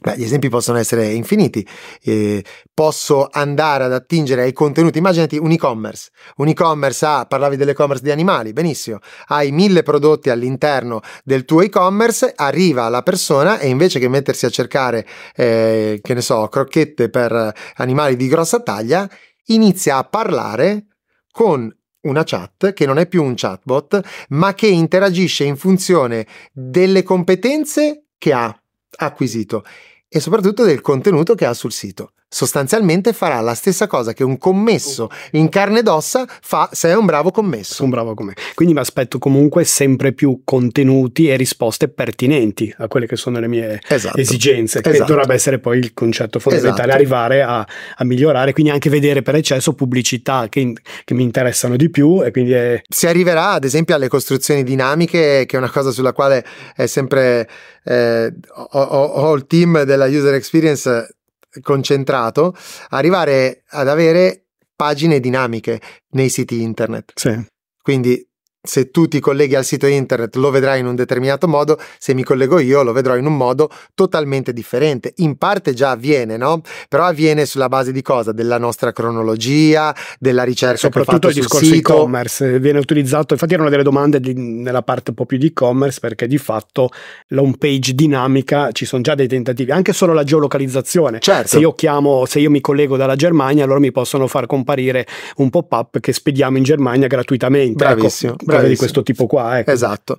Beh, gli esempi possono essere infiniti. Eh, posso andare ad attingere ai contenuti. Immaginati un e-commerce. Un e-commerce ha, ah, parlavi dell'e-commerce di animali, benissimo. Hai mille prodotti all'interno del tuo e-commerce, arriva la persona e invece che mettersi a cercare, eh, che ne so, crocchette per animali di grossa taglia, inizia a parlare con una chat che non è più un chatbot, ma che interagisce in funzione delle competenze che ha acquisito e soprattutto del contenuto che ha sul sito sostanzialmente farà la stessa cosa che un commesso in carne ed ossa fa se è un bravo commesso. Un bravo commesso. Quindi mi aspetto comunque sempre più contenuti e risposte pertinenti a quelle che sono le mie esatto. esigenze, che esatto. dovrebbe essere poi il concetto fondamentale, esatto. arrivare a, a, migliorare, quindi anche vedere per eccesso pubblicità che, che mi interessano di più e quindi è... Si arriverà ad esempio alle costruzioni dinamiche, che è una cosa sulla quale è sempre... Eh, ho, ho, ho il team della user experience concentrato, arrivare ad avere pagine dinamiche nei siti internet. Sì. Quindi se tu ti colleghi al sito internet lo vedrai in un determinato modo, se mi collego io lo vedrò in un modo totalmente differente. In parte già avviene, no? Però avviene sulla base di cosa? Della nostra cronologia, della ricerca Soprattutto il discorso sito. e-commerce viene utilizzato, infatti erano delle domande di, nella parte un po' più di e-commerce perché di fatto la home page dinamica ci sono già dei tentativi, anche solo la geolocalizzazione. Certo. Se io chiamo, se io mi collego dalla Germania, allora mi possono far comparire un pop-up che spediamo in Germania gratuitamente. Ecco, Bravissimo. Ecco, cose di questo tipo qua. Ecco. Esatto.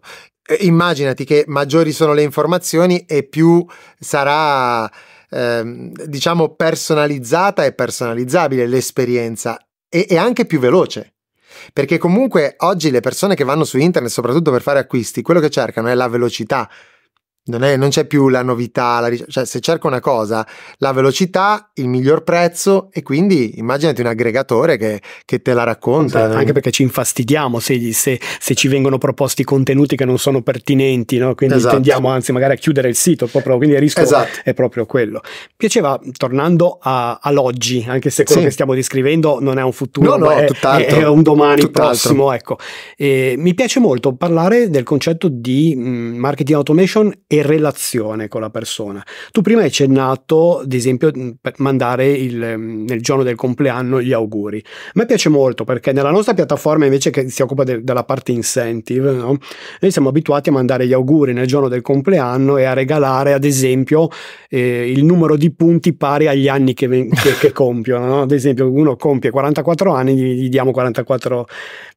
Immaginati che maggiori sono le informazioni e più sarà, ehm, diciamo, personalizzata e personalizzabile l'esperienza e, e anche più veloce. Perché comunque oggi le persone che vanno su internet, soprattutto per fare acquisti, quello che cercano è la velocità non, è, non, c'è più la novità, la, cioè se cerco una cosa, la velocità, il miglior prezzo e quindi immaginati un aggregatore che, che te la racconta. Esatto, anche perché ci infastidiamo se, se, se, ci vengono proposti contenuti che non sono pertinenti, no? quindi esatto. tendiamo anzi magari a chiudere il sito, proprio, quindi il rischio esatto. è proprio quello. Piaceva, tornando a, all'oggi, anche se quello sì. che stiamo descrivendo non è un futuro, no, no, è, è, un domani tutt'altro. prossimo, ecco. E mi piace molto parlare del concetto di mm, marketing automation e relazione con la persona. Tu prima hai accennato, ad esempio, per mandare il, nel giorno del compleanno gli auguri. A me piace molto perché nella nostra piattaforma invece che si occupa de, della parte incentive, no? noi siamo abituati a mandare gli auguri nel giorno del compleanno e a regalare ad esempio eh, il numero di punti pari agli anni che, che, che compiono. No? Ad esempio uno compie 44 anni, gli, gli diamo 44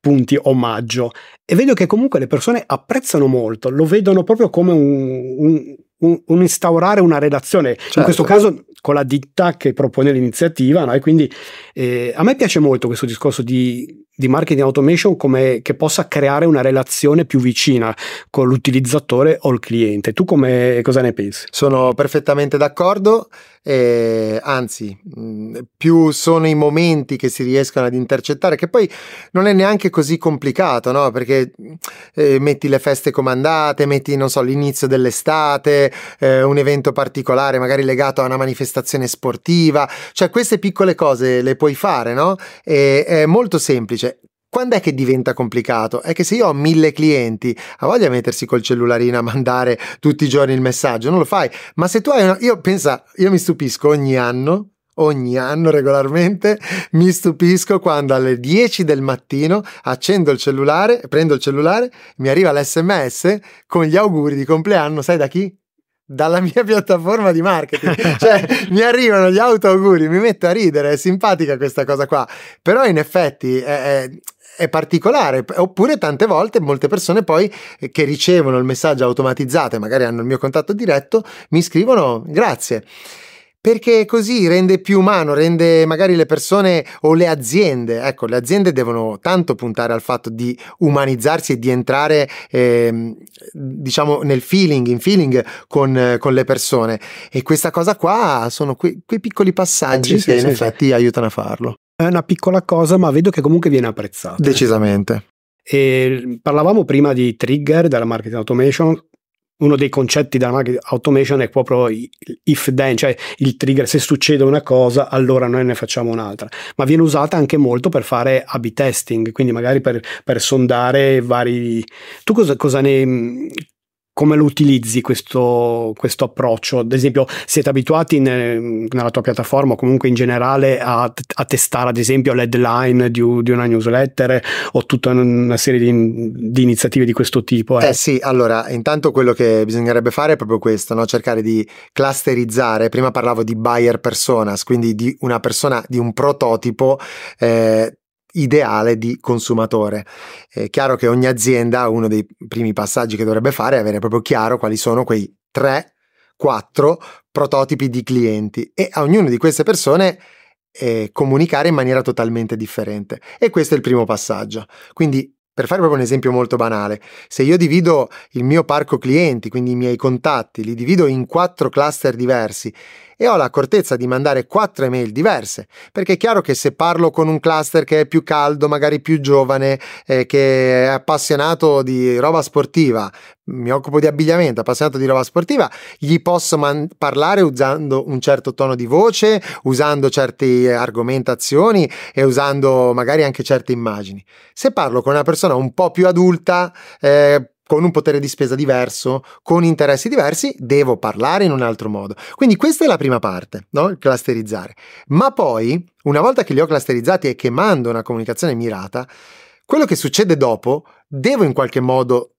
punti omaggio e vedo che comunque le persone apprezzano molto, lo vedono proprio come un, un, un, un instaurare una relazione, certo. in questo caso con la ditta che propone l'iniziativa, no? e quindi eh, a me piace molto questo discorso di di marketing automation come che possa creare una relazione più vicina con l'utilizzatore o il cliente. Tu come, cosa ne pensi? Sono perfettamente d'accordo, eh, anzi, più sono i momenti che si riescono ad intercettare, che poi non è neanche così complicato, no? Perché eh, metti le feste comandate, metti, non so, l'inizio dell'estate, eh, un evento particolare, magari legato a una manifestazione sportiva, cioè queste piccole cose le puoi fare, no? E, è molto semplice quando è che diventa complicato? È che se io ho mille clienti, ha voglia di mettersi col cellularino a mandare tutti i giorni il messaggio, non lo fai. Ma se tu hai una... Io pensa, io mi stupisco ogni anno, ogni anno regolarmente, mi stupisco quando alle 10 del mattino accendo il cellulare, prendo il cellulare, mi arriva l'SMS con gli auguri di compleanno, sai da chi? dalla mia piattaforma di marketing. cioè, mi arrivano gli auto auguri, mi metto a ridere, è simpatica questa cosa qua. Però in effetti è, è, è particolare, oppure tante volte molte persone poi eh, che ricevono il messaggio automatizzato e magari hanno il mio contatto diretto mi scrivono grazie perché così rende più umano, rende magari le persone o le aziende, ecco, le aziende devono tanto puntare al fatto di umanizzarsi e di entrare, eh, diciamo, nel feeling, in feeling con, con, le persone. E questa cosa qua sono que- quei piccoli passaggi sì, che sì, in sì, effetti aiutano a farlo. È una piccola cosa, ma vedo che comunque viene apprezzata. Decisamente. E parlavamo prima di trigger della marketing automation. Uno dei concetti della marketing automation è proprio if then, cioè il trigger, se succede una cosa, allora noi ne facciamo un'altra. Ma viene usata anche molto per fare A-B testing, quindi magari per, per sondare vari. Tu cosa, cosa ne, come lo utilizzi questo, questo, approccio? Ad esempio, siete abituati in, nella tua piattaforma o comunque in generale a, a testare, ad esempio, l'headline di, di, una newsletter o tutta una serie di, di iniziative di questo tipo? Eh? eh? sì, allora, intanto quello che bisognerebbe fare è proprio questo, no? cercare di clusterizzare. Prima parlavo di buyer personas, quindi di una persona, di un prototipo. Eh, ideale di consumatore. È chiaro che ogni azienda, uno dei primi passaggi che dovrebbe fare è avere proprio chiaro quali sono quei 3, 4 prototipi di clienti e a ognuno di queste persone eh, comunicare in maniera totalmente differente. E questo è il primo passaggio. Quindi per fare proprio un esempio molto banale, se io divido il mio parco clienti, quindi i miei contatti, li divido in quattro cluster diversi e ho l'accortezza di mandare quattro email diverse, perché è chiaro che se parlo con un cluster che è più caldo, magari più giovane, eh, che è appassionato di roba sportiva, mi occupo di abbigliamento, appassionato di roba sportiva, gli posso man- parlare usando un certo tono di voce, usando certe argomentazioni e usando magari anche certe immagini. Se parlo con una persona un po' più adulta, eh, con un potere di spesa diverso, con interessi diversi, devo parlare in un altro modo. Quindi questa è la prima parte, no? il clusterizzare. Ma poi, una volta che li ho clusterizzati e che mando una comunicazione mirata, quello che succede dopo devo in qualche modo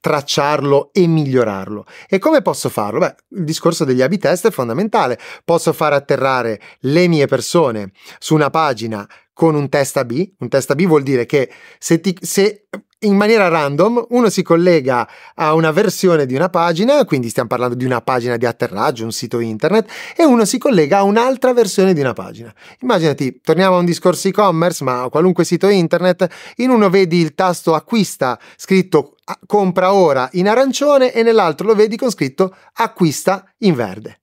tracciarlo e migliorarlo. E come posso farlo? Beh, il discorso degli A-B test è fondamentale. Posso far atterrare le mie persone su una pagina con un test A-B. Un test A-B vuol dire che se, ti, se in maniera random uno si collega a una versione di una pagina, quindi stiamo parlando di una pagina di atterraggio, un sito internet, e uno si collega a un'altra versione di una pagina. Immaginati, torniamo a un discorso e-commerce, ma a qualunque sito internet, in uno vedi il tasto acquista scritto compra ora in arancione e nell'altro lo vedi con scritto acquista in verde.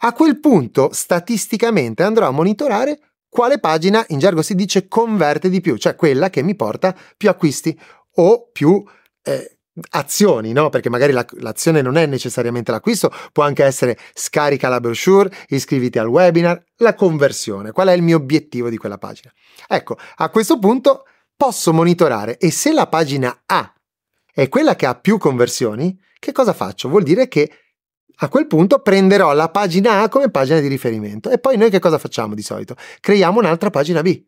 A quel punto, statisticamente andrò a monitorare quale pagina in gergo si dice converte di più, cioè quella che mi porta più acquisti o più eh, azioni, no? Perché magari la, l'azione non è necessariamente l'acquisto, può anche essere scarica la brochure, iscriviti al webinar, la conversione. Qual è il mio obiettivo di quella pagina? Ecco, a questo punto posso monitorare e se la pagina A è quella che ha più conversioni, che cosa faccio? Vuol dire che a quel punto prenderò la pagina A come pagina di riferimento e poi noi che cosa facciamo di solito? Creiamo un'altra pagina B,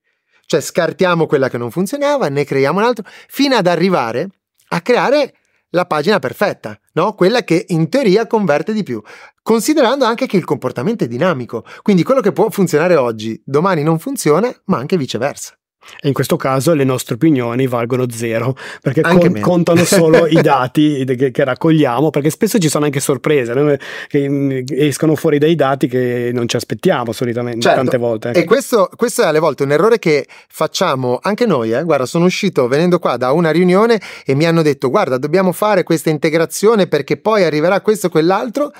cioè scartiamo quella che non funzionava, ne creiamo un'altra, fino ad arrivare a creare la pagina perfetta, no? Quella che in teoria converte di più, considerando anche che il comportamento è dinamico, quindi quello che può funzionare oggi, domani non funziona, ma anche viceversa. E in questo caso le nostre opinioni valgono zero, perché con, contano solo i dati che, che, raccogliamo, perché spesso ci sono anche sorprese no? che mm, escono fuori dai dati che non ci aspettiamo solitamente, certo. tante volte. E questo, questo, è alle volte un errore che facciamo anche noi. Eh? Guarda, sono uscito venendo qua da una riunione e mi hanno detto, guarda, dobbiamo fare questa integrazione perché poi arriverà questo e quell'altro.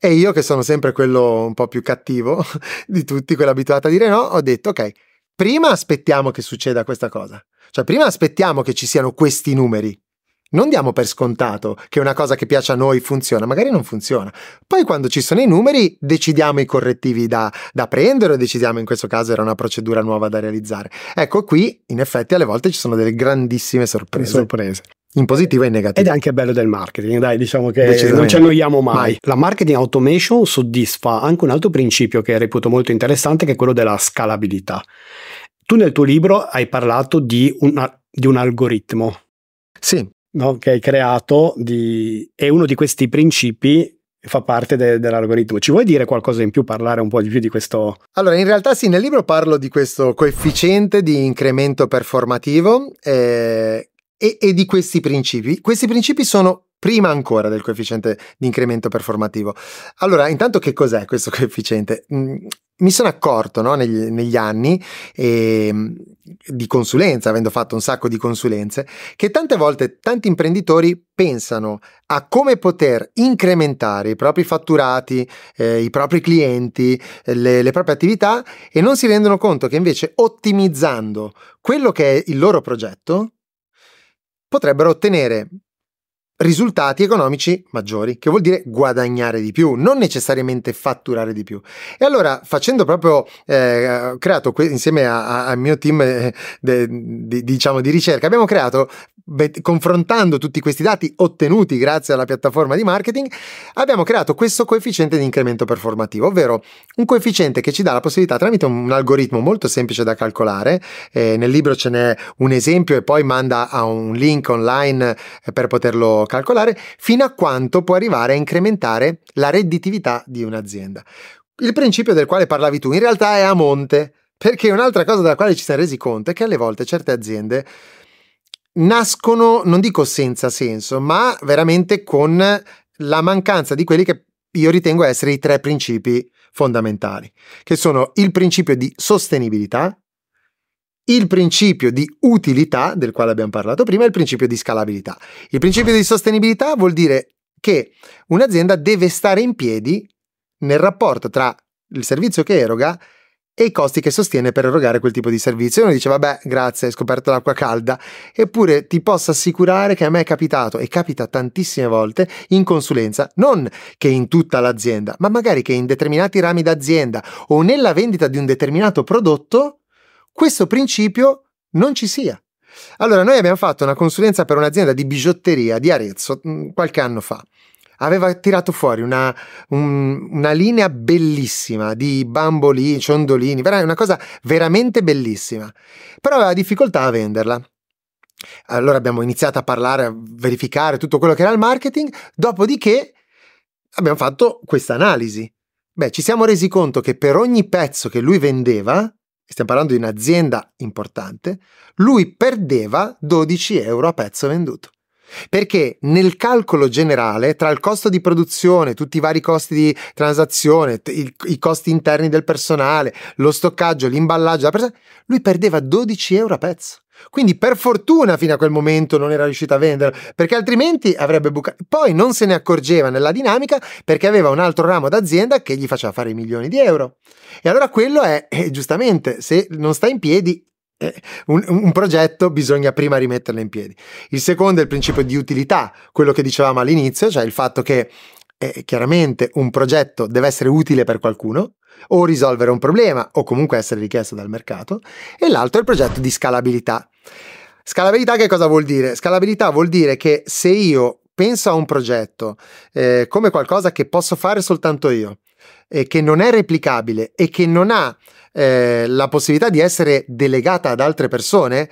E io, che sono sempre quello un po' più cattivo di tutti, quello abituato a dire no, ho detto, ok, prima aspettiamo che succeda questa cosa. Cioè, prima aspettiamo che ci siano questi numeri. Non diamo per scontato che una cosa che piace a noi funziona, magari non funziona. Poi quando ci sono i numeri decidiamo i correttivi da, da prendere o decidiamo in questo caso era una procedura nuova da realizzare. Ecco qui in effetti alle volte ci sono delle grandissime sorprese. sorprese. In positivo e in negativo. Ed è anche bello del marketing, dai, diciamo che non ci annoiamo mai. mai. La marketing automation soddisfa anche un altro principio che reputo molto interessante, che è quello della scalabilità. Tu nel tuo libro hai parlato di, una, di un algoritmo. Sì. No? Che hai creato di, e uno di questi principi fa parte de, dell'algoritmo. Ci vuoi dire qualcosa in più, parlare un po' di più di questo? Allora, in realtà sì, nel libro parlo di questo coefficiente di incremento performativo eh, e, e di questi principi. Questi principi sono prima ancora del coefficiente di incremento performativo. Allora, intanto che cos'è questo coefficiente? Mi sono accorto no, negli, negli, anni eh, di consulenza, avendo fatto un sacco di consulenze, che tante volte tanti imprenditori pensano a come poter incrementare i propri fatturati, eh, i propri clienti, le, le proprie attività e non si rendono conto che invece ottimizzando quello che è il loro progetto potrebbero ottenere risultati economici maggiori, che vuol dire guadagnare di più, non necessariamente fatturare di più. E allora, facendo proprio, eh, creato que- insieme al mio team eh, de, de, diciamo di ricerca, abbiamo creato confrontando tutti questi dati ottenuti grazie alla piattaforma di marketing, abbiamo creato questo coefficiente di incremento performativo, ovvero un coefficiente che ci dà la possibilità tramite un algoritmo molto semplice da calcolare, eh, nel libro ce n'è un esempio e poi manda a un link online eh, per poterlo calcolare, fino a quanto può arrivare a incrementare la redditività di un'azienda. Il principio del quale parlavi tu in realtà è a monte, perché un'altra cosa della quale ci siamo resi conto è che alle volte certe aziende nascono, non dico senza senso, ma veramente con la mancanza di quelli che io ritengo essere i tre principi fondamentali, che sono il principio di sostenibilità, il principio di utilità, del quale abbiamo parlato prima, e il principio di scalabilità. Il principio di sostenibilità vuol dire che un'azienda deve stare in piedi nel rapporto tra il servizio che eroga e i costi che sostiene per erogare quel tipo di servizio. Uno dice, vabbè, grazie, hai scoperto l'acqua calda, eppure ti posso assicurare che a me è capitato, e capita tantissime volte, in consulenza, non che in tutta l'azienda, ma magari che in determinati rami d'azienda o nella vendita di un determinato prodotto, questo principio non ci sia. Allora, noi abbiamo fatto una consulenza per un'azienda di bigiotteria di Arezzo mm, qualche anno fa aveva tirato fuori una, un, una linea bellissima di bambolini, ciondolini, una cosa veramente bellissima, però aveva difficoltà a venderla. Allora abbiamo iniziato a parlare, a verificare tutto quello che era il marketing, dopodiché abbiamo fatto questa analisi. Beh, ci siamo resi conto che per ogni pezzo che lui vendeva, stiamo parlando di un'azienda importante, lui perdeva 12 euro a pezzo venduto. Perché nel calcolo generale, tra il costo di produzione, tutti i vari costi di transazione, i, i costi interni del personale, lo stoccaggio, l'imballaggio, lui perdeva 12 euro a pezzo. Quindi per fortuna fino a quel momento non era riuscito a vendere, perché altrimenti avrebbe bucato. Poi non se ne accorgeva nella dinamica perché aveva un altro ramo d'azienda che gli faceva fare milioni di euro. E allora quello è, eh, giustamente, se non sta in piedi, eh, un, un, progetto bisogna prima rimetterlo in piedi. Il secondo è il principio di utilità, quello che dicevamo all'inizio, cioè il fatto che eh, chiaramente un progetto deve essere utile per qualcuno o risolvere un problema o comunque essere richiesto dal mercato e l'altro è il progetto di scalabilità. Scalabilità che cosa vuol dire? Scalabilità vuol dire che se io penso a un progetto eh, come qualcosa che posso fare soltanto io e che non è replicabile e che non ha eh, la possibilità di essere delegata ad altre persone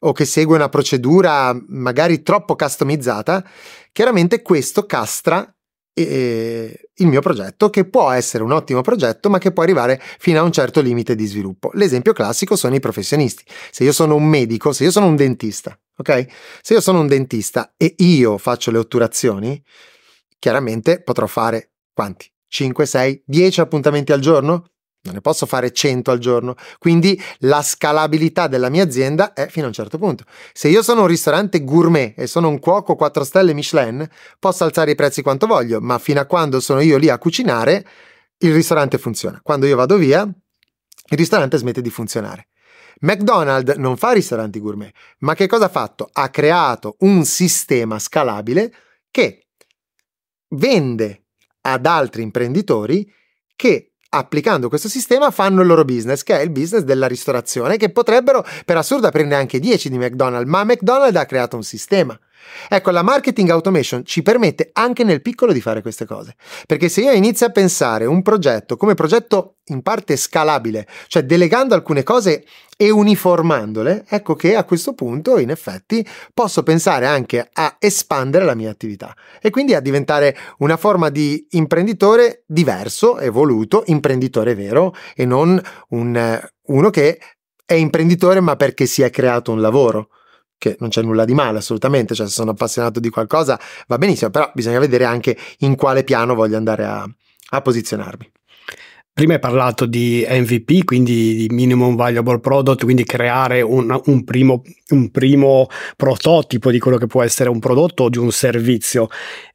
o che segue una procedura magari troppo customizzata, chiaramente questo castra eh, il mio progetto, che può essere un ottimo progetto, ma che può arrivare fino a un certo limite di sviluppo. L'esempio classico sono i professionisti. Se io sono un medico, se io sono un dentista, ok? Se io sono un dentista e io faccio le otturazioni, chiaramente potrò fare quanti? 5, 6, 10 appuntamenti al giorno? Non ne posso fare 100 al giorno, quindi la scalabilità della mia azienda è fino a un certo punto. Se io sono un ristorante gourmet e sono un cuoco 4 stelle Michelin, posso alzare i prezzi quanto voglio, ma fino a quando sono io lì a cucinare, il ristorante funziona. Quando io vado via, il ristorante smette di funzionare. McDonald's non fa ristoranti gourmet, ma che cosa ha fatto? Ha creato un sistema scalabile che vende ad altri imprenditori che applicando questo sistema fanno il loro business, che è il business della ristorazione, che potrebbero per assurdo aprirne anche 10 di McDonald's, ma McDonald's ha creato un sistema. Ecco, la marketing automation ci permette anche nel piccolo di fare queste cose, perché se io inizio a pensare un progetto come progetto in parte scalabile, cioè delegando alcune cose e uniformandole, ecco che a questo punto in effetti posso pensare anche a espandere la mia attività e quindi a diventare una forma di imprenditore diverso, evoluto, imprenditore vero e non un, uno che è imprenditore ma perché si è creato un lavoro che non c'è nulla di male assolutamente, cioè se sono appassionato di qualcosa va benissimo, però bisogna vedere anche in quale piano voglio andare a, a posizionarmi. Prima hai parlato di MVP, quindi di Minimum Valuable Product, quindi creare un, un, primo, un, primo, prototipo di quello che può essere un prodotto o di un servizio.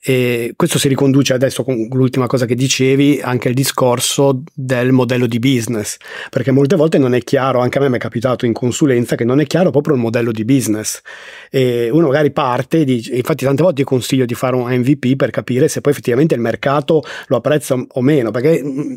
E questo si riconduce adesso con l'ultima cosa che dicevi, anche al discorso del modello di business, perché molte volte non è chiaro, anche a me mi è capitato in consulenza, che non è chiaro proprio il modello di business. E uno magari parte, dice, infatti tante volte io consiglio di fare un MVP per capire se poi effettivamente il mercato lo apprezza o meno, perché mm,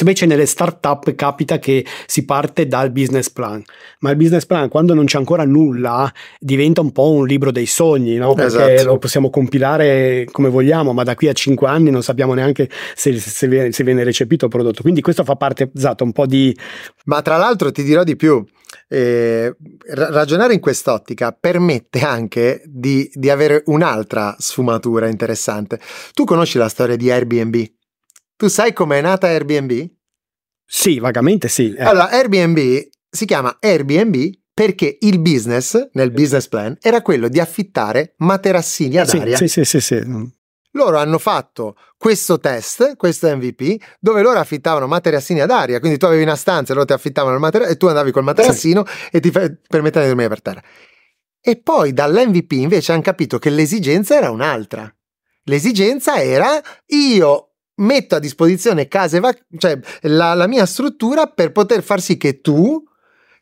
invece nelle start-up capita che si parte dal business plan, ma il business plan quando non c'è ancora nulla diventa un po' un libro dei sogni, no? perché esatto. lo possiamo compilare come vogliamo, ma da qui a cinque anni non sappiamo neanche se, se, viene, se viene recepito il prodotto. Quindi questo fa parte, esatto, un po' di... Ma tra l'altro ti dirò di più, eh, ragionare in quest'ottica permette anche di, di avere un'altra sfumatura interessante. Tu conosci la storia di Airbnb? Tu sai com'è nata Airbnb? Sì, vagamente sì. Eh. Allora, Airbnb si chiama Airbnb perché il business, nel business plan, era quello di affittare materassini ad sì, aria. Sì, sì, sì, sì. Loro hanno fatto questo test, questo MVP, dove loro affittavano materassini ad aria, quindi tu avevi una stanza e loro ti affittavano il materassino e tu andavi col materassino sì. e ti permettevano di dormire per terra. E poi dall'MVP invece hanno capito che l'esigenza era un'altra. L'esigenza era io metto a disposizione case vac- cioè la, la mia struttura per poter far sì che tu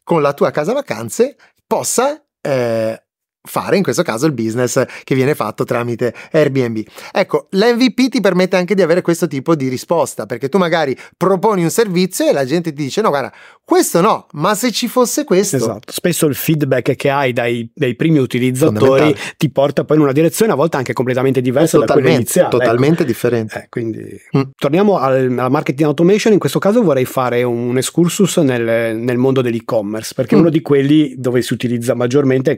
con la tua casa vacanze possa eh, fare in questo caso il business che viene fatto tramite Airbnb. Ecco, l'MVP ti permette anche di avere questo tipo di risposta, perché tu magari proponi un servizio e la gente ti dice no, guarda, questo no, ma se ci fosse questo. Esatto, spesso il feedback che hai dai, dai primi utilizzatori ti porta poi in una direzione a volte anche completamente diversa da quella iniziale. Ecco. Totalmente ecco. differente. Eh, quindi mm. torniamo al, alla marketing automation, in questo caso vorrei fare un excursus nel, nel mondo dell'e-commerce, perché mm. è uno di quelli dove si utilizza maggiormente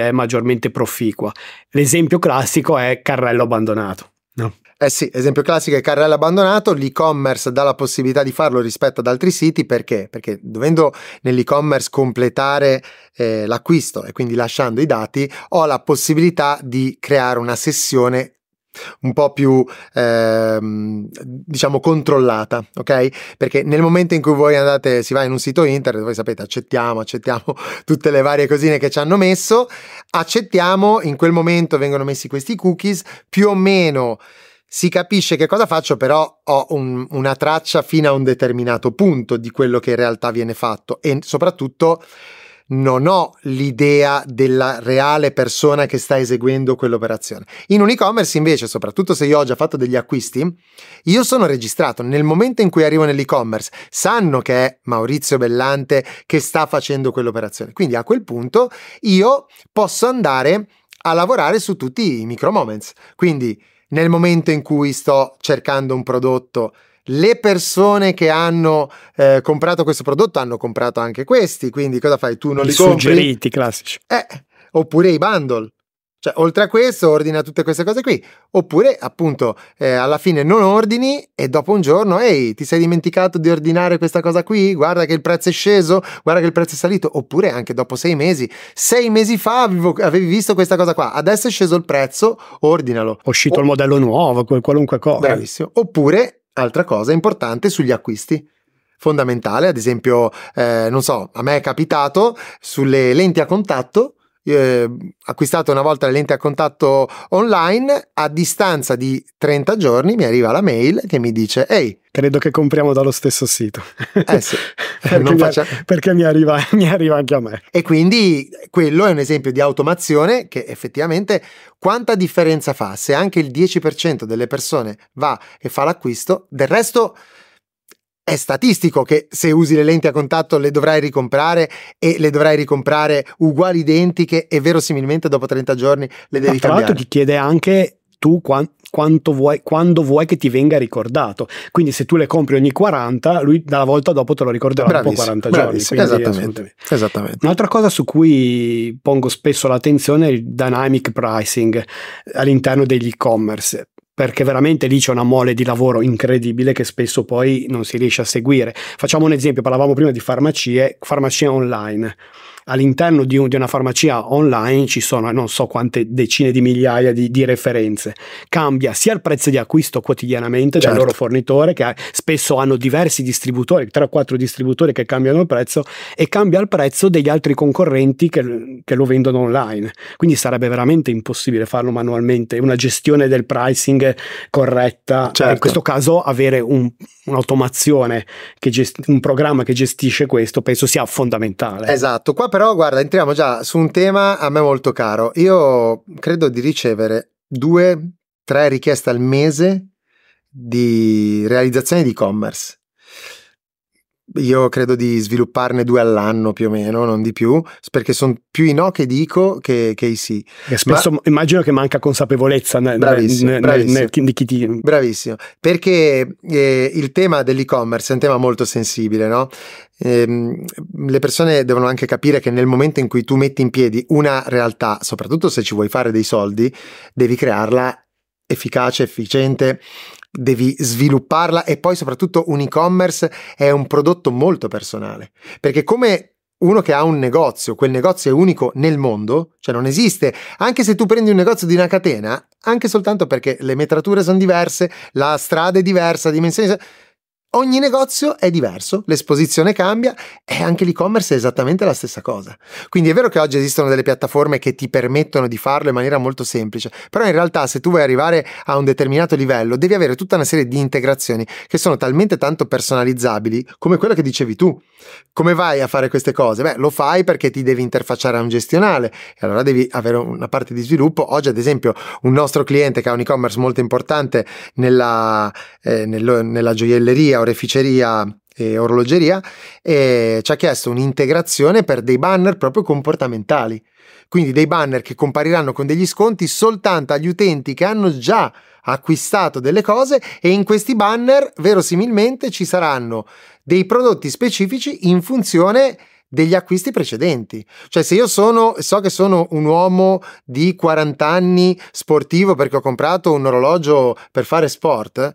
ed è maggiormente proficua. L'esempio classico è carrello abbandonato. No. Eh sì, esempio classico è carrello abbandonato, l'e-commerce dà la possibilità di farlo rispetto ad altri siti perché? Perché dovendo nell'e-commerce completare eh, l'acquisto e quindi lasciando i dati, ho la possibilità di creare una sessione un po' più ehm, diciamo controllata, ok? Perché nel momento in cui voi andate, si va in un sito internet, voi sapete, accettiamo, accettiamo tutte le varie cosine che ci hanno messo, accettiamo, in quel momento vengono messi questi cookies, più o meno si capisce che cosa faccio, però ho un, una traccia fino a un determinato punto di quello che in realtà viene fatto e soprattutto non ho l'idea della reale persona che sta eseguendo quell'operazione. In un e-commerce invece, soprattutto se io ho già fatto degli acquisti, io sono registrato. Nel momento in cui arrivo nell'e-commerce, sanno che è Maurizio Bellante che sta facendo quell'operazione. Quindi a quel punto io posso andare a lavorare su tutti i micro moments. Quindi nel momento in cui sto cercando un prodotto le persone che hanno eh, comprato questo prodotto hanno comprato anche questi, quindi cosa fai? Tu non I li suggeriti classici. Eh, oppure i bundle. Cioè, oltre a questo, ordina tutte queste cose qui. Oppure, appunto, eh, alla fine non ordini e dopo un giorno, ehi, ti sei dimenticato di ordinare questa cosa qui? Guarda che il prezzo è sceso, guarda che il prezzo è salito. Oppure anche dopo sei mesi, sei mesi fa avevo, avevi visto questa cosa qua, adesso è sceso il prezzo, ordinalo. È uscito o- il modello nuovo, qualunque cosa. Bravissimo. Oppure Altra cosa importante sugli acquisti. Fondamentale, ad esempio, eh, non so, a me è capitato sulle lenti a contatto eh, acquistato una volta le lenti a contatto online, a distanza di 30 giorni mi arriva la mail che mi dice ehi credo che compriamo dallo stesso sito. Eh sì, perché, mi, faccia... perché mi, arriva, mi arriva anche a me. E quindi quello è un esempio di automazione che effettivamente quanta differenza fa? Se anche il 10% delle persone va e fa l'acquisto del resto è statistico che se usi le lenti a contatto le dovrai ricomprare e le dovrai ricomprare uguali identiche e verosimilmente dopo 30 giorni le devi Ma tra cambiare. Tra l'altro ti chiede anche tu quanto vuoi, quando vuoi che ti venga ricordato. Quindi se tu le compri ogni 40, lui dalla volta dopo te lo ricorderà bravissimo, dopo 40 giorni. Esattamente, esattamente. Un'altra cosa su cui pongo spesso l'attenzione è il dynamic pricing all'interno degli e-commerce perché veramente lì c'è una mole di lavoro incredibile che spesso poi non si riesce a seguire. Facciamo un esempio, parlavamo prima di farmacie, farmacie online all'interno di, un, di, una farmacia online ci sono non so quante decine di migliaia di, di referenze. Cambia sia il prezzo di acquisto quotidianamente certo. dal loro fornitore, che spesso hanno diversi distributori, 3 o 4 distributori che cambiano il prezzo, e cambia il prezzo degli altri concorrenti che, che lo vendono online. Quindi sarebbe veramente impossibile farlo manualmente, una gestione del pricing corretta. Certo. In questo caso avere un, un'automazione, gest- un programma che gestisce questo, penso sia fondamentale. Esatto, qua però guarda, entriamo già su un tema a me molto caro. Io credo di ricevere due, tre richieste al mese di realizzazione di e-commerce. Io credo di svilupparne due all'anno più o meno, non di più, perché sono più i no che dico che, che i sì. E spesso Ma, immagino che manca consapevolezza nel, bravissimo, nel, bravissimo, nel, di chi ti... Bravissimo, perché eh, il tema dell'e-commerce è un tema molto sensibile, no? Eh, le persone devono anche capire che nel momento in cui tu metti in piedi una realtà, soprattutto se ci vuoi fare dei soldi, devi crearla efficace, efficiente, devi svilupparla e poi soprattutto un e-commerce è un prodotto molto personale, perché come uno che ha un negozio, quel negozio è unico nel mondo, cioè non esiste, anche se tu prendi un negozio di una catena, anche soltanto perché le metrature sono diverse, la strada è diversa, la dimensione Ogni negozio è diverso, l'esposizione cambia e anche l'e-commerce è esattamente la stessa cosa. Quindi è vero che oggi esistono delle piattaforme che ti permettono di farlo in maniera molto semplice, però in realtà se tu vuoi arrivare a un determinato livello devi avere tutta una serie di integrazioni che sono talmente tanto personalizzabili come quello che dicevi tu. Come vai a fare queste cose? Beh, lo fai perché ti devi interfacciare a un gestionale e allora devi avere una parte di sviluppo. Oggi ad esempio un nostro cliente che ha un e-commerce molto importante nella, eh, nel, nella gioielleria oreficeria e orologeria e ci ha chiesto un'integrazione per dei banner proprio comportamentali. Quindi dei banner che compariranno con degli sconti soltanto agli utenti che hanno già acquistato delle cose e in questi banner verosimilmente ci saranno dei prodotti specifici in funzione degli acquisti precedenti. Cioè, se io sono, so che sono un uomo di 40 anni sportivo perché ho comprato un orologio per fare sport,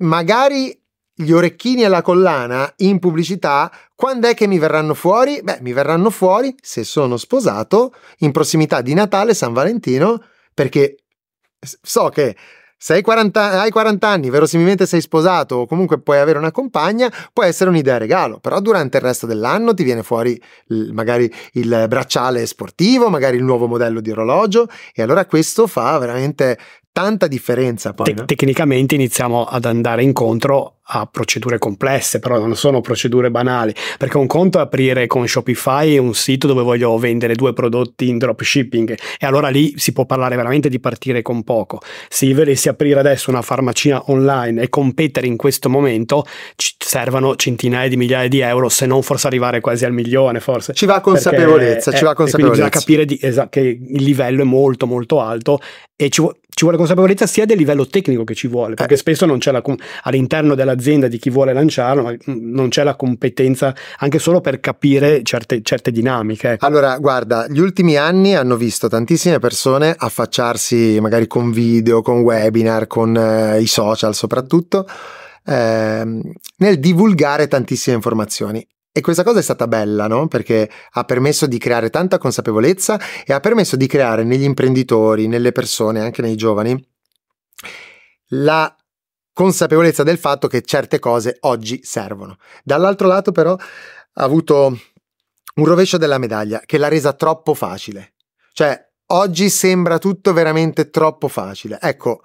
magari gli orecchini e la collana in pubblicità, quando è che mi verranno fuori? Beh, mi verranno fuori se sono sposato in prossimità di Natale, San Valentino, perché so che se hai 40, hai 40, anni, verosimilmente sei sposato o comunque puoi avere una compagna, può essere un'idea regalo, però durante il resto dell'anno ti viene fuori magari il bracciale sportivo, magari il nuovo modello di orologio e allora questo fa veramente tanta differenza poi. Te- no? Tecnicamente iniziamo ad andare incontro a procedure complesse, però non sono procedure banali, perché un conto è aprire con Shopify un sito dove voglio vendere due prodotti in dropshipping e allora lì si può parlare veramente di partire con poco. Se io volessi aprire adesso una farmacia online e competere in questo momento, ci servono centinaia di migliaia di euro, se non forse arrivare quasi al milione, forse. Ci va consapevolezza, perché, ci va consapevolezza. Bisogna capire di, esa- che il livello è molto molto alto e ci, ci vuole consapevolezza sia del livello tecnico che ci vuole, perché eh. spesso non c'è la, all'interno dell'azienda di chi vuole lanciarlo, ma non c'è la competenza anche solo per capire certe, certe dinamiche. Allora, guarda, gli ultimi anni hanno visto tantissime persone affacciarsi magari con video, con webinar, con eh, i social soprattutto, eh, nel divulgare tantissime informazioni. E questa cosa è stata bella, no? Perché ha permesso di creare tanta consapevolezza e ha permesso di creare negli imprenditori, nelle persone, anche nei giovani, la consapevolezza del fatto che certe cose oggi servono. Dall'altro lato, però, ha avuto un rovescio della medaglia che l'ha resa troppo facile. Cioè, oggi sembra tutto veramente troppo facile. Ecco,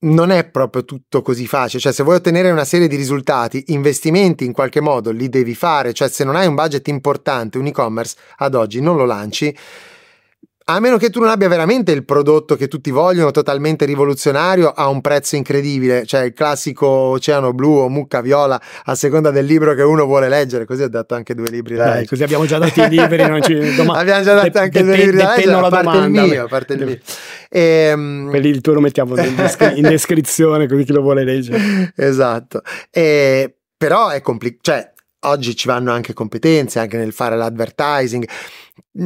non è proprio tutto così facile, cioè se vuoi ottenere una serie di risultati, investimenti in qualche modo li devi fare, cioè se non hai un budget importante, un e-commerce ad oggi non lo lanci, a meno che tu non abbia veramente il prodotto che tutti vogliono, totalmente rivoluzionario, a un prezzo incredibile, cioè il classico oceano blu o mucca viola, a seconda del libro che uno vuole leggere. Così ho dato anche due libri da leggere. così abbiamo già dato i libri. non ci, doma- abbiamo già dato anche due libri da leggere, a parte domanda, il mio. A parte il mio. E, ehm, Quelli il tuo lo mettiamo in, descri- in descrizione, così chi lo vuole leggere. esatto. E, però è complicato, cioè oggi ci vanno anche competenze, anche nel fare l'advertising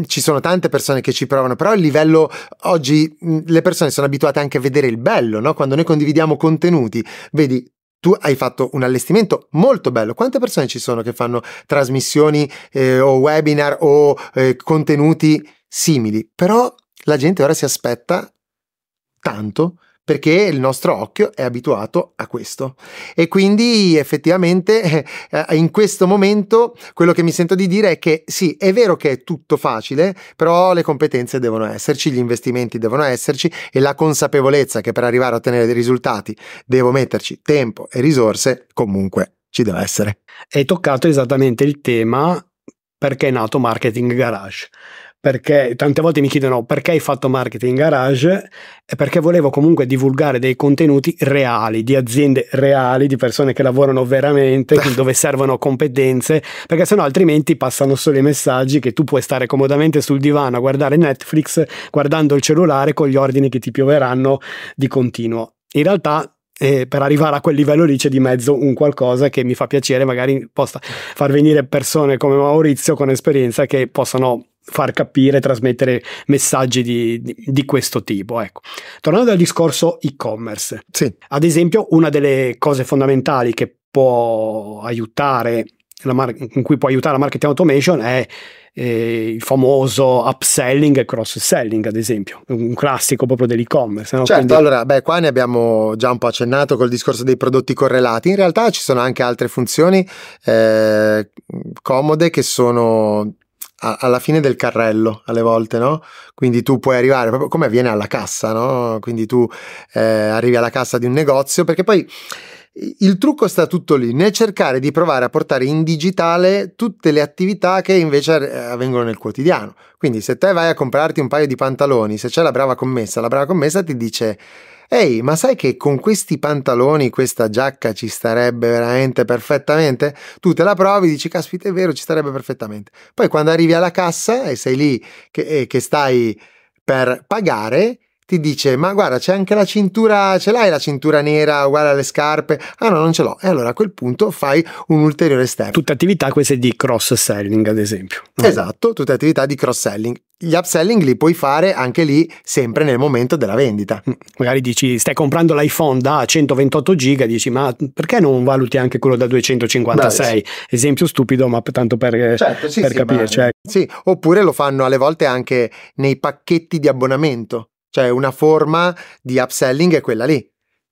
ci sono tante persone che ci provano, però il livello oggi le persone sono abituate anche a vedere il bello, no? Quando noi condividiamo contenuti, vedi tu hai fatto un allestimento molto bello. Quante persone ci sono che fanno trasmissioni eh, o webinar o eh, contenuti simili? Però la gente ora si aspetta tanto perché il nostro occhio è abituato a questo. E quindi effettivamente eh, in questo momento quello che mi sento di dire è che sì, è vero che è tutto facile, però le competenze devono esserci, gli investimenti devono esserci e la consapevolezza che per arrivare a ottenere dei risultati devo metterci tempo e risorse comunque ci deve essere. Hai toccato esattamente il tema perché è nato Marketing Garage perché tante volte mi chiedono perché hai fatto marketing garage e perché volevo comunque divulgare dei contenuti reali, di aziende reali, di persone che lavorano veramente, dove servono competenze, perché sennò altrimenti passano solo i messaggi che tu puoi stare comodamente sul divano a guardare Netflix guardando il cellulare con gli ordini che ti pioveranno di continuo. In realtà e per arrivare a quel livello lì c'è di mezzo un qualcosa che mi fa piacere, magari possa far venire persone come Maurizio con esperienza che possano far capire, trasmettere messaggi di, di, di, questo tipo. Ecco. Tornando al discorso e-commerce, sì. ad esempio, una delle cose fondamentali che può aiutare, mar- in cui può aiutare la marketing automation è eh, il famoso upselling e cross-selling, ad esempio, un classico proprio dell'e-commerce. No? Certo, Quindi... allora, beh, qua ne abbiamo già un po' accennato col discorso dei prodotti correlati. In realtà ci sono anche altre funzioni eh, comode che sono alla fine del carrello alle volte, no? Quindi tu puoi arrivare proprio come avviene alla cassa, no? Quindi tu eh, arrivi alla cassa di un negozio perché poi il trucco sta tutto lì, nel cercare di provare a portare in digitale tutte le attività che invece eh, avvengono nel quotidiano. Quindi se te vai a comprarti un paio di pantaloni, se c'è la brava commessa, la brava commessa ti dice Ehi, ma sai che con questi pantaloni questa giacca ci starebbe veramente perfettamente? Tu te la provi, dici, caspita, è vero, ci starebbe perfettamente. Poi quando arrivi alla cassa e sei lì che, che stai per pagare, ti dice ma guarda c'è anche la cintura, ce l'hai la cintura nera uguale alle scarpe? Ah no non ce l'ho e allora a quel punto fai un ulteriore step. Tutte attività queste di cross selling ad esempio. Esatto, tutte attività di cross selling. Gli upselling li puoi fare anche lì sempre nel momento della vendita. Mm, magari dici stai comprando l'iPhone da 128 giga, dici ma perché non valuti anche quello da 256? Beh, Esempio stupido ma tanto per, certo, sì, per sì, capire. Cioè... Sì, oppure lo fanno alle volte anche nei pacchetti di abbonamento cioè una forma di upselling è quella lì.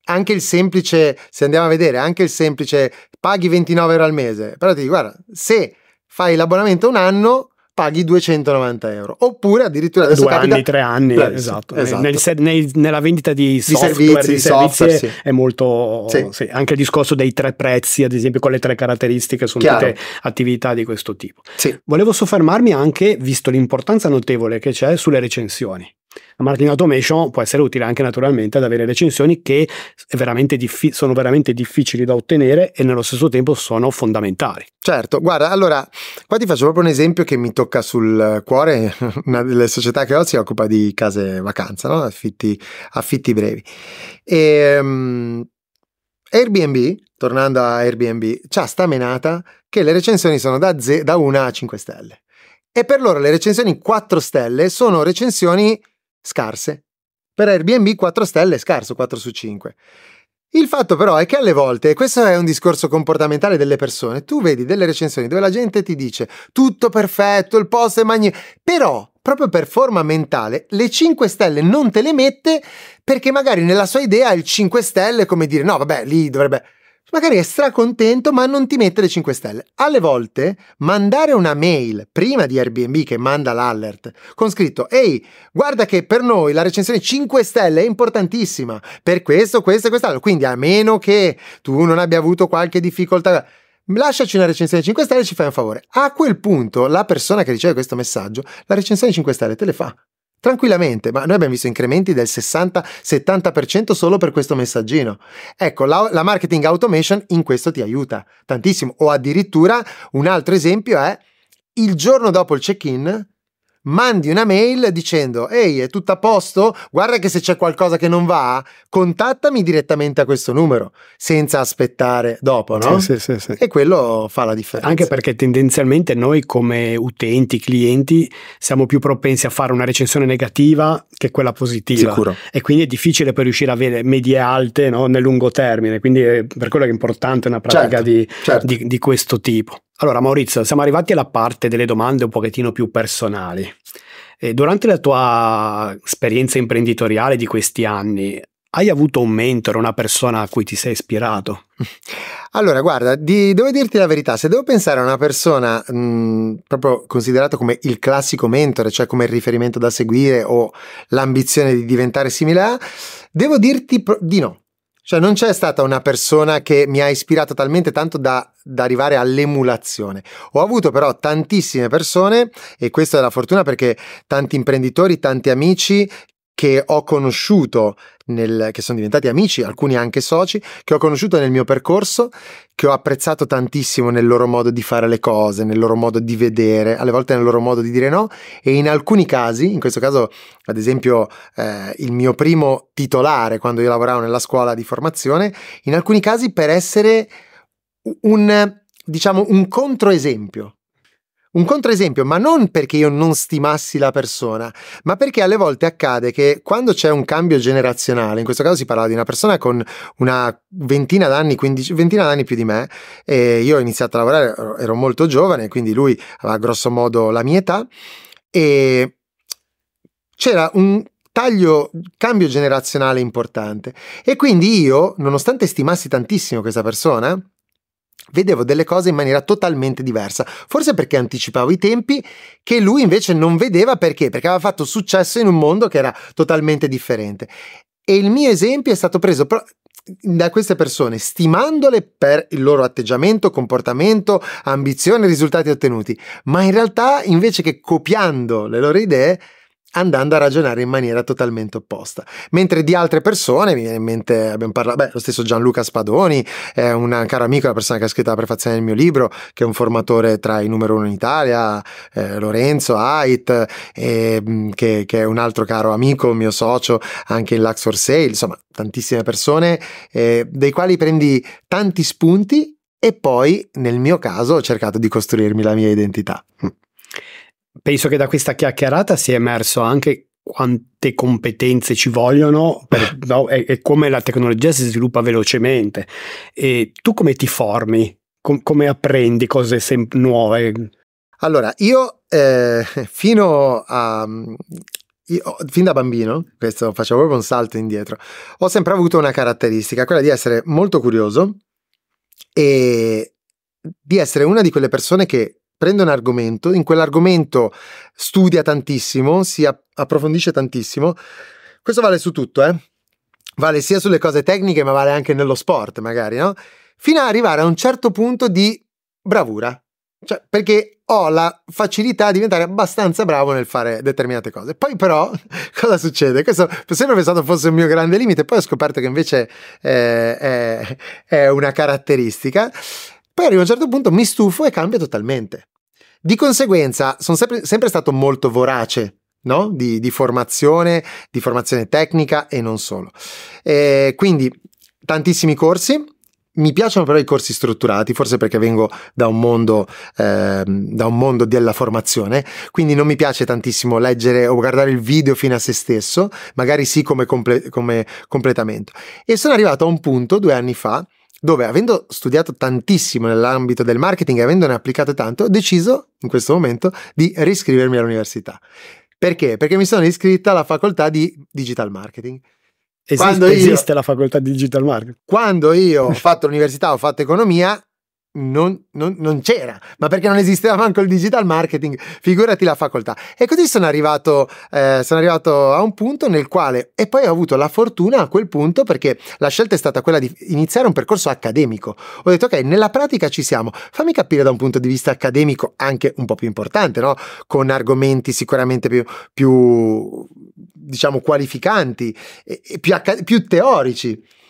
Anche il semplice, se andiamo a vedere, anche il semplice paghi 29 euro al mese, però ti dico, guarda, se fai l'abbonamento un anno, paghi 290 euro oppure addirittura adesso due capita... anni tre anni Beh, esatto, esatto. Nel, nel, nella vendita di software di servizi, di servizi software, sì. è molto sì. Sì, anche il discorso dei tre prezzi ad esempio con le tre caratteristiche sono Chiaro. tutte attività di questo tipo volevo soffermarmi anche visto l'importanza notevole che c'è sulle recensioni marketing automation può essere utile anche naturalmente ad avere recensioni che veramente diffi- sono veramente difficili da ottenere e nello stesso tempo sono fondamentali. Certo, guarda, allora qua ti faccio proprio un esempio che mi tocca sul cuore, una delle società che ho si occupa di case vacanza, no? affitti, affitti brevi. E, um, Airbnb, tornando a Airbnb, c'ha sta menata che le recensioni sono da, ze- da 1 a 5 stelle. E per loro le recensioni 4 stelle sono recensioni scarse. Per Airbnb 4 stelle è scarso, 4 su 5. Il fatto però è che alle volte, e questo è un discorso comportamentale delle persone, tu vedi delle recensioni dove la gente ti dice tutto perfetto, il posto è magnifico, però proprio per forma mentale le 5 stelle non te le mette perché magari nella sua idea il 5 stelle è come dire no vabbè lì dovrebbe magari è stracontento ma non ti mette le 5 stelle. Alle volte mandare una mail prima di Airbnb che manda l'alert con scritto ehi guarda che per noi la recensione 5 stelle è importantissima per questo, questo e quest'altro, quindi a meno che tu non abbia avuto qualche difficoltà lasciaci una recensione 5 stelle e ci fai un favore. A quel punto la persona che riceve questo messaggio la recensione 5 stelle te le fa tranquillamente, ma noi abbiamo visto incrementi del 60-70% solo per questo messaggino. Ecco, la, la, marketing automation in questo ti aiuta tantissimo. O addirittura un altro esempio è il giorno dopo il check-in mandi una mail dicendo ehi è tutto a posto guarda che se c'è qualcosa che non va contattami direttamente a questo numero senza aspettare dopo no? Sì, sì, sì, e quello fa la differenza anche perché tendenzialmente noi come utenti clienti siamo più propensi a fare una recensione negativa che quella positiva Sicuro. e quindi è difficile poi riuscire a avere medie alte no? nel lungo termine quindi è per quello che è importante una pratica certo, di, certo. Di, di questo tipo allora Maurizio, siamo arrivati alla parte delle domande un pochettino più personali. E durante la tua esperienza imprenditoriale di questi anni, hai avuto un mentore, una persona a cui ti sei ispirato? Allora, guarda, di, devo dirti la verità, se devo pensare a una persona mh, proprio considerata come il classico mentore, cioè come il riferimento da seguire o l'ambizione di diventare simile a, devo dirti pro- di no. Cioè non c'è stata una persona che mi ha ispirato talmente tanto da, da, arrivare all'emulazione. Ho avuto però tantissime persone e questa è la fortuna perché tanti imprenditori, tanti amici che ho conosciuto, nel, che sono diventati amici, alcuni anche soci, che ho conosciuto nel mio percorso, che ho apprezzato tantissimo nel loro modo di fare le cose, nel loro modo di vedere, alle volte nel loro modo di dire no e in alcuni casi, in questo caso ad esempio eh, il mio primo titolare quando io lavoravo nella scuola di formazione, in alcuni casi per essere un diciamo un controesempio un controesempio, ma non perché io non stimassi la persona, ma perché alle volte accade che quando c'è un cambio generazionale, in questo caso si parlava di una persona con una ventina d'anni, 15, ventina d'anni più di me, e io ho iniziato a lavorare, ero molto giovane, quindi lui aveva grosso modo la mia età, e c'era un taglio, cambio generazionale importante. E quindi io, nonostante stimassi tantissimo questa persona, vedevo delle cose in maniera totalmente diversa. Forse perché anticipavo i tempi che lui invece non vedeva perché? Perché aveva fatto successo in un mondo che era totalmente differente. E il mio esempio è stato preso da queste persone, stimandole per il loro atteggiamento, comportamento, ambizione, risultati ottenuti, ma in realtà invece che copiando le loro idee, andando a ragionare in maniera totalmente opposta. Mentre di altre persone, mi viene in mente, abbiamo parlato, beh, lo stesso Gianluca Spadoni, è un caro amico, la persona che ha scritto la prefazione del mio libro, che è un formatore tra i numero uno in Italia, eh, Lorenzo Ait, eh, che, che, è un altro caro amico, mio socio, anche in Lux for Sale, insomma, tantissime persone, eh, dei quali prendi tanti spunti e poi, nel mio caso, ho cercato di costruirmi la mia identità. Penso che da questa chiacchierata sia emerso anche quante competenze ci vogliono per, no, e, e, come la tecnologia si sviluppa velocemente. E tu come ti formi? Com- come apprendi cose sem- nuove? Allora, io eh, fino a... Io, fin da bambino, questo facevo proprio un salto indietro, ho sempre avuto una caratteristica, quella di essere molto curioso e di essere una di quelle persone che prende un argomento, in quell'argomento studia tantissimo, si approfondisce tantissimo. Questo vale su tutto, eh? Vale sia sulle cose tecniche, ma vale anche nello sport, magari, no? Fino ad arrivare a un certo punto di bravura. Cioè, perché ho la facilità di diventare abbastanza bravo nel fare determinate cose. Poi, però, cosa succede? Questo sempre pensato fosse un mio grande limite, poi ho scoperto che invece eh, è, è una caratteristica. Poi arrivo a un certo punto, mi stufo e cambia totalmente. Di conseguenza, sono sempre, sempre stato molto vorace No? Di, di, formazione, di formazione tecnica e non solo. E quindi tantissimi corsi. Mi piacciono però i corsi strutturati, forse perché vengo da un mondo, eh, da un mondo della formazione, quindi non mi piace tantissimo leggere o guardare il video fino a se stesso, magari sì come, comple- come completamento. E sono arrivato a un punto due anni fa dove avendo studiato tantissimo nell'ambito del marketing e avendone applicato tanto, ho deciso in questo momento di riscrivermi all'università. Perché? Perché mi sono iscritta alla facoltà di digital marketing. Esiste, io, esiste la facoltà di digital marketing? Quando io ho fatto l'università, ho fatto economia, non, non, non, c'era, ma perché non esisteva manco il digital marketing, figurati la facoltà. E così sono arrivato, eh, sono arrivato a un punto nel quale, e poi ho avuto la fortuna a quel punto perché la scelta è stata quella di iniziare un percorso accademico. Ho detto ok, nella pratica ci siamo, fammi capire da un punto di vista accademico anche un po' più importante, no? con argomenti sicuramente più, più diciamo qualificanti e, e più, più teorici.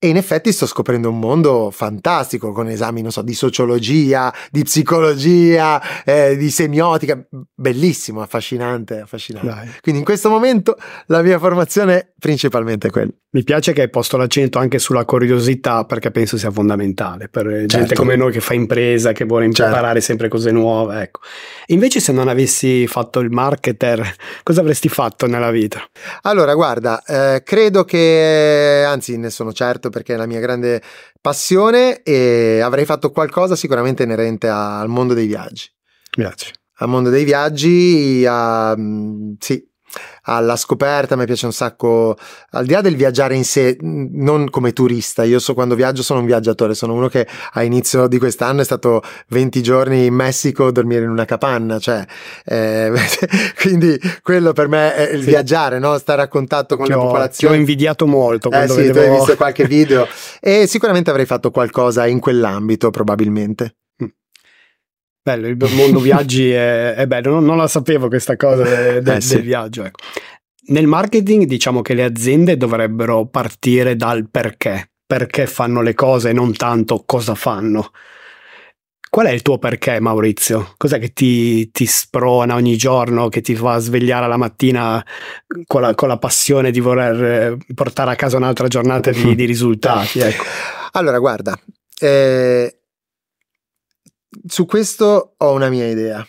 E in effetti sto scoprendo un mondo fantastico con esami, non so, di sociologia, di psicologia, eh, di semiotica, bellissimo, affascinante, affascinante. Dai. Quindi in questo momento la mia formazione è principalmente quella. Mi piace che hai posto l'accento anche sulla curiosità perché penso sia fondamentale per certo. gente come noi che fa impresa, che vuole certo. imparare certo. sempre cose nuove. Ecco. Invece se non avessi fatto il marketer, cosa avresti fatto nella vita? Allora, guarda, eh, credo che, anzi ne sono certo perché è la mia grande passione e avrei fatto qualcosa sicuramente inerente al mondo dei viaggi. Grazie. Al mondo dei viaggi, a, mm, sì, alla scoperta, mi piace un sacco, al di là del viaggiare in sé, non come turista, io so quando viaggio sono un viaggiatore, sono uno che a inizio di quest'anno è stato 20 giorni in Messico a dormire in una capanna, cioè, eh, quindi quello per me è il sì. viaggiare, no? stare a contatto con ti le ho, popolazioni. Ti ho invidiato molto. Eh sì, vedevo... tu hai visto qualche video e sicuramente avrei fatto qualcosa in quell'ambito probabilmente. Bello, il mondo viaggi è, è bello, non, non, la sapevo questa cosa de, de, eh, sì. del viaggio. Ecco. Nel marketing diciamo che le aziende dovrebbero partire dal perché, perché fanno le cose e non tanto cosa fanno. Qual è il tuo perché, Maurizio? Cos'è che ti, ti sprona ogni giorno, che ti fa svegliare la mattina con la, con la passione di voler portare a casa un'altra giornata di, di risultati? Ecco. Allora, guarda, eh, su questo ho una mia idea,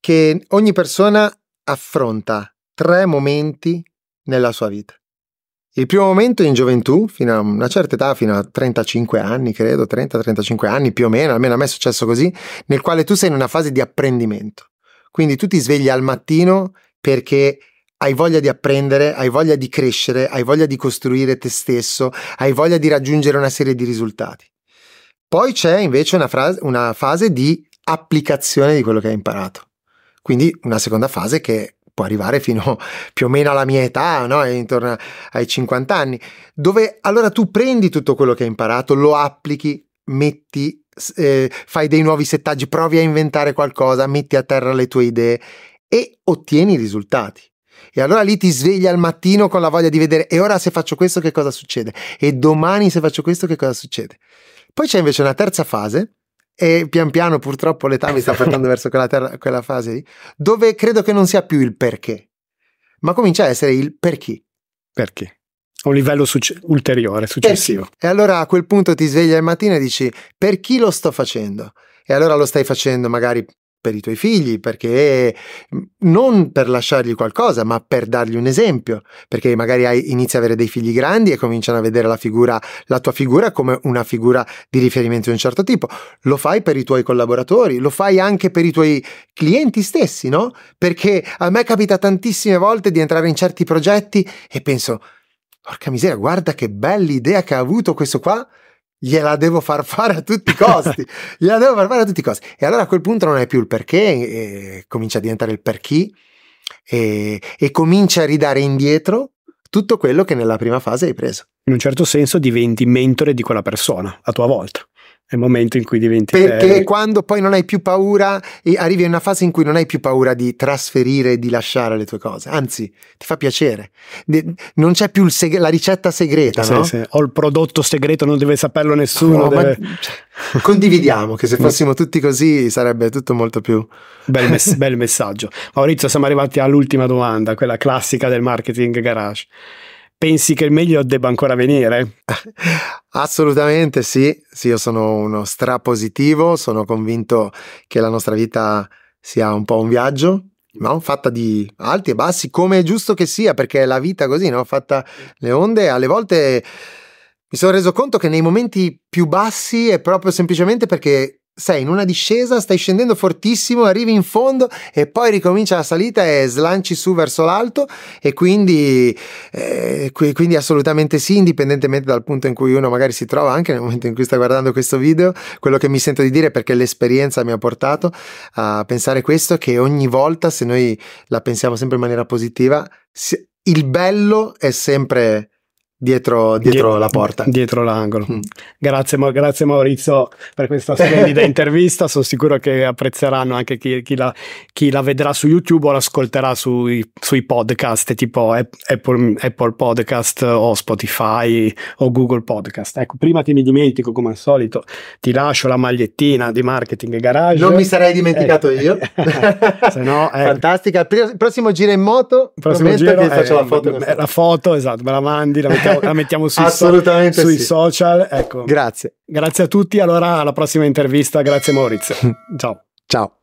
che ogni persona affronta tre momenti nella sua vita. Il primo momento in gioventù, fino a una certa età, fino a 35 anni, credo, 30-35 anni più o meno, almeno a me è successo così, nel quale tu sei in una fase di apprendimento. Quindi tu ti svegli al mattino perché hai voglia di apprendere, hai voglia di crescere, hai voglia di costruire te stesso, hai voglia di raggiungere una serie di risultati. Poi c'è invece una, frase, una fase di applicazione di quello che hai imparato. Quindi una seconda fase che può arrivare fino più o meno alla mia età, no? intorno ai 50 anni, dove allora tu prendi tutto quello che hai imparato, lo applichi, metti, eh, fai dei nuovi settaggi, provi a inventare qualcosa, metti a terra le tue idee e ottieni i risultati. E allora lì ti svegli al mattino con la voglia di vedere e ora se faccio questo che cosa succede? E domani se faccio questo che cosa succede? Poi c'è invece una terza fase e pian piano purtroppo l'età mi sta portando verso quella, ter- quella fase lì, dove credo che non sia più il perché, ma comincia a essere il perché. Perché? A un livello succe- ulteriore, successivo. E allora a quel punto ti svegli al mattino e dici per chi lo sto facendo? E allora lo stai facendo magari per i tuoi figli, perché non per lasciargli qualcosa, ma per dargli un esempio, perché magari hai, inizi a avere dei figli grandi e cominciano a vedere la figura, la tua figura come una figura di riferimento di un certo tipo. Lo fai per i tuoi collaboratori, lo fai anche per i tuoi clienti stessi, no? Perché a me capita tantissime volte di entrare in certi progetti e penso, porca miseria, guarda che bella idea che ha avuto questo qua gliela devo far fare a tutti i costi, gliela devo far fare a tutti i costi. E allora a quel punto non è più il perché, e comincia a diventare il perché e, e comincia a ridare indietro tutto quello che nella prima fase hai preso. In un certo senso diventi mentore di quella persona, a tua volta è il momento in cui diventi perché te... quando poi non hai più paura e arrivi in una fase in cui non hai più paura di trasferire e di lasciare le tue cose anzi ti fa piacere non c'è più seg- la ricetta segreta sì, no? sì. o il prodotto segreto non deve saperlo nessuno no, deve... ma... condividiamo che se fossimo tutti così sarebbe tutto molto più bel, mess- bel messaggio Maurizio siamo arrivati all'ultima domanda quella classica del marketing garage pensi che il meglio debba ancora venire? Assolutamente sì, sì, io sono uno strapositivo, sono convinto che la nostra vita sia un po' un viaggio, no? fatta di alti e bassi, come è giusto che sia, perché la vita così, no? fatta le onde, alle volte mi sono reso conto che nei momenti più bassi è proprio semplicemente perché sei in una discesa, stai scendendo fortissimo, arrivi in fondo e poi ricomincia la salita e slanci su verso l'alto e quindi, eh, quindi assolutamente sì, indipendentemente dal punto in cui uno magari si trova, anche nel momento in cui sta guardando questo video, quello che mi sento di dire perché l'esperienza mi ha portato a pensare questo, che ogni volta se noi la pensiamo sempre in maniera positiva, il bello è sempre dietro, dietro la porta. Dietro l'angolo. Mm. Grazie, grazie, Maurizio per questa splendida intervista. Sono sicuro che apprezzeranno anche chi, chi, la, chi la, vedrà su YouTube o l'ascolterà sui, sui podcast tipo Apple, Apple, Podcast o Spotify o Google Podcast. Ecco, prima che mi dimentico, come al solito, ti lascio la magliettina di Marketing Garage. Non mi sarei dimenticato eh. io. Se no, eh. Fantastica. Il prossimo giro in moto, prossimo giro, che faccio la foto. La foto, esatto, me la mandi, la mettiamo mettiamo, la mettiamo sui, Assolutamente so, sui sì. social. Ecco. Grazie. Grazie a tutti. Allora, alla prossima intervista. Grazie, Maurizio. Ciao. Ciao.